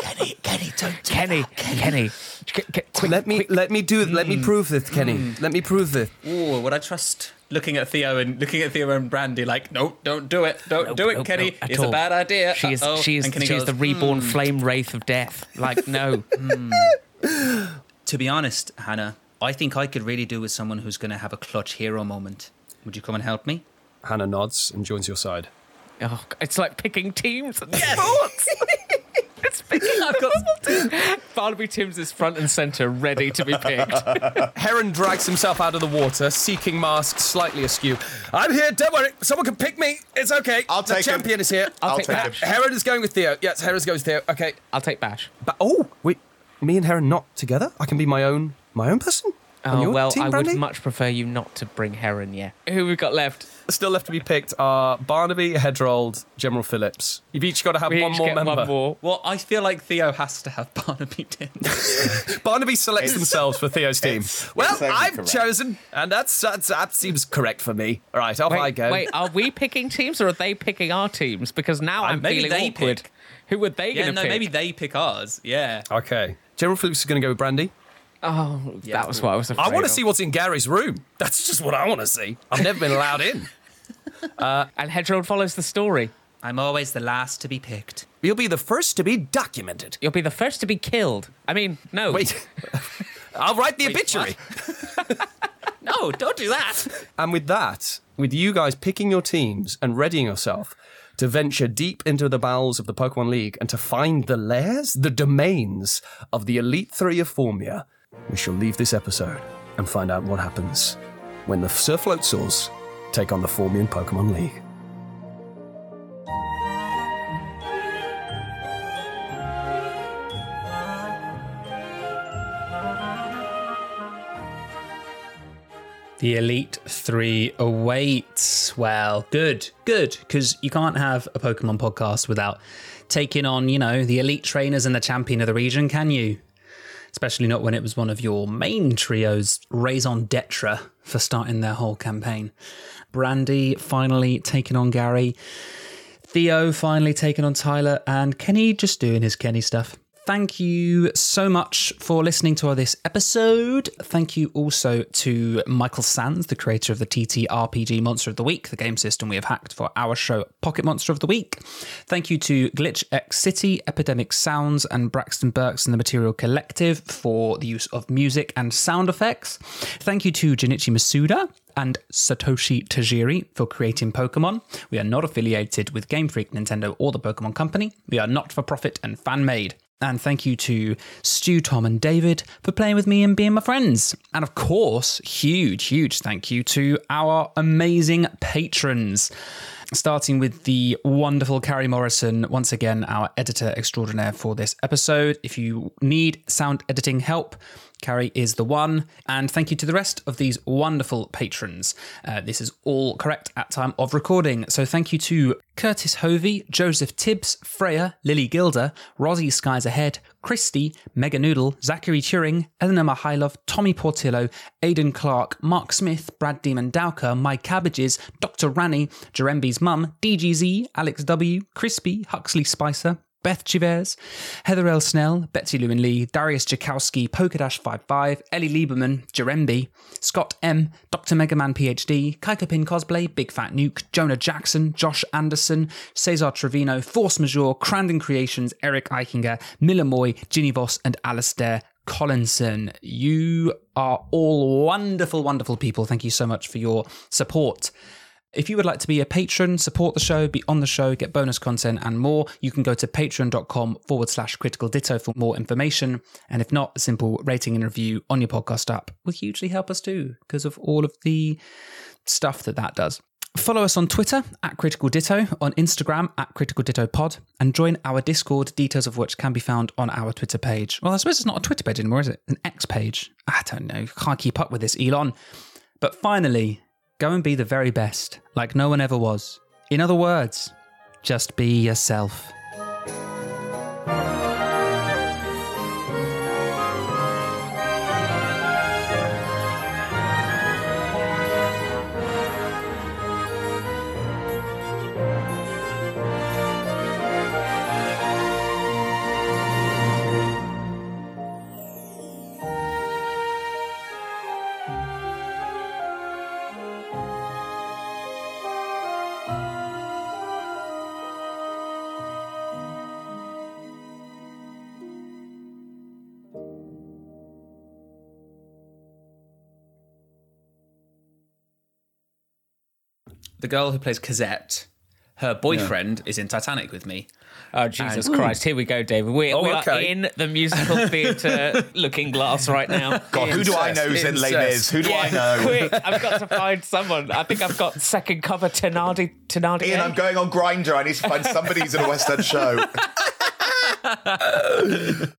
Kenny, Kenny, don't Kenny, Kenny, K- K- quick, let me quick. let me do let me mm. prove this, Kenny. Mm. Let me prove this. ooh, would I trust looking at Theo and looking at Theo and Brandi like, no, don't do it, don't Nope, do it, nope, Kenny. nope, it's all. a bad idea. She is Uh-oh. she is And Kenny she is the reborn hmm. flame wraith of death. Like no, To be honest, Hannah, I think I could really do with someone who's going to have a clutch hero moment. Would you come and help me? Hannah nods and joins your side. oh, it's like picking teams and sports. it's picking. I've got Barnaby Timms is front and center, ready to be picked. Heron drags himself out of the water, seeking mask slightly askew. I'm here. Don't worry. Someone can pick me. It's okay. I'll the take him. champion is here. I'll I'll take take that. him. Heron is going with Theo. Yes, Heron goes with Theo. Okay. I'll take Bash. But oh, wait. Me and Heron not together? I can be my own my own person. On Oh your well, team, I Brandi? would much prefer you not to bring Heron. Yeah. Who we've got left? Still left to be picked are Barnaby, Hedrold, General Phillips. You've each got to have We one each more get member. One more. Well, I feel like Theo has to have Barnaby Tim. Barnaby selects themselves for Theo's team. it's- Well, it's I've correct. chosen, and that's, that's that seems correct for me. All right, off I go. wait, are we picking teams or are they picking our teams? Because now Uh, I'm maybe feeling they awkward. pick. Who were they yeah, going to no, pick? maybe they pick ours. Yeah. Okay. General Phillips is going to go with Brandi. Oh, Yeah, that was what I was afraid I want to see what's in Gary's room. That's just what I want to see. I've never been allowed in. Uh, and Hedgeroad follows the story. I'm always the last to be picked. You'll be the first to be documented. You'll be the first to be killed. I mean, no. Wait. I'll write the Wait, obituary. No, don't do that. And with that, with you guys picking your teams and readying yourself to venture deep into the bowels of the Pokemon League and to find the lairs, the domains of the Elite Three of Formia, we shall leave this episode and find out what happens when the Sir Floatsaurs take on the Formian Pokemon League. The Elite Three awaits. Well, good, good, because you can't have a Pokemon podcast without taking on, you know, the elite trainers and the champion of the region, can you? Especially not when it was one of your main trios, Raison d'etre for starting their whole campaign. Brandi finally taking on Gary. Theo finally taking on Tyler, and Kenny just doing his Kenny stuff. Thank you so much for listening to this episode. Thank you also to Michael Sands, the creator of the TT RPG Monster of the Week, the game system we have hacked for our show Pocket Monster of the Week. Thank you to Glitch X City, Epidemic Sounds, and Braxton Burks and the Materia Collective for the use of music and sound effects. Thank you to Junichi Masuda and Satoshi Tajiri for creating Pokemon. We are not affiliated with Game Freak, Nintendo, or the Pokemon Company. We are not for profit and fan made. And thank you to Stu, Tom, and David for playing with me and being my friends. And of course, huge, huge thank you to our amazing patrons. Starting with the wonderful Carrie Morrison, once again, our editor extraordinaire for this episode. If you need sound editing help, Carrie is the one. And thank you to the rest of these wonderful patrons. Uh, this is all correct at time of recording. So thank you to Curtis Hovey, Joseph Tibbs, Freya, Lily Gilder, Rosie Skies Ahead, Christy, Mega Noodle, Zachary Turing, Eleanor Mihailov, Tommy Portillo, Aidan Clark, Mark Smith, Brad Demon Dowker, My Cabbages, Dr. Rani, Jeremby's Mum, DGZ, Alex W, Crispy, Huxley Spicer, Beth Chivers, Heather L. Snell, Betsy Lewin Lee, Darius Jakowski, Polkadash55, Ellie Lieberman, Jeremby, Scott M, Dr. Megaman PhD, Kaikapin Cosplay, Big Fat Nuke, Jonah Jackson, Josh Anderson, Cesar Trevino, Force Majeure, Crandon Creations, Eric Eichinger, Miller Moy, Ginny Voss, and Alistair Collinson. You are all wonderful, wonderful people. Thank you so much for your support. If you would like to be a patron, support the show, be on the show, get bonus content and more, you can go to patreon.com forward slash critical ditto for more information. And if not, a simple rating and review on your podcast app will hugely help us too, because of all of the stuff that that does. Follow us on Twitter at Critical Ditto, on Instagram at Critical Ditto Pod, and join our Discord, details of which can be found on our Twitter page. Well, I suppose it's not a Twitter page anymore, is it? An X page. I don't know. Can't keep up with this, Elon. But finally, go and be the very best, like no one ever was. In other words, just be yourself. The girl who plays Cosette, her boyfriend is in Titanic with me. Oh, Jesus Christ. Here we go, David. We, Oh, we are in the musical theatre looking glass right now. God, who do I know is in Les. Mis? Who do I know? Quick, I've got to find someone. I think I've got second cover Tenardi. Tenardi. Ian, I'm going on Grindr. I need to find somebody who's in a West End show.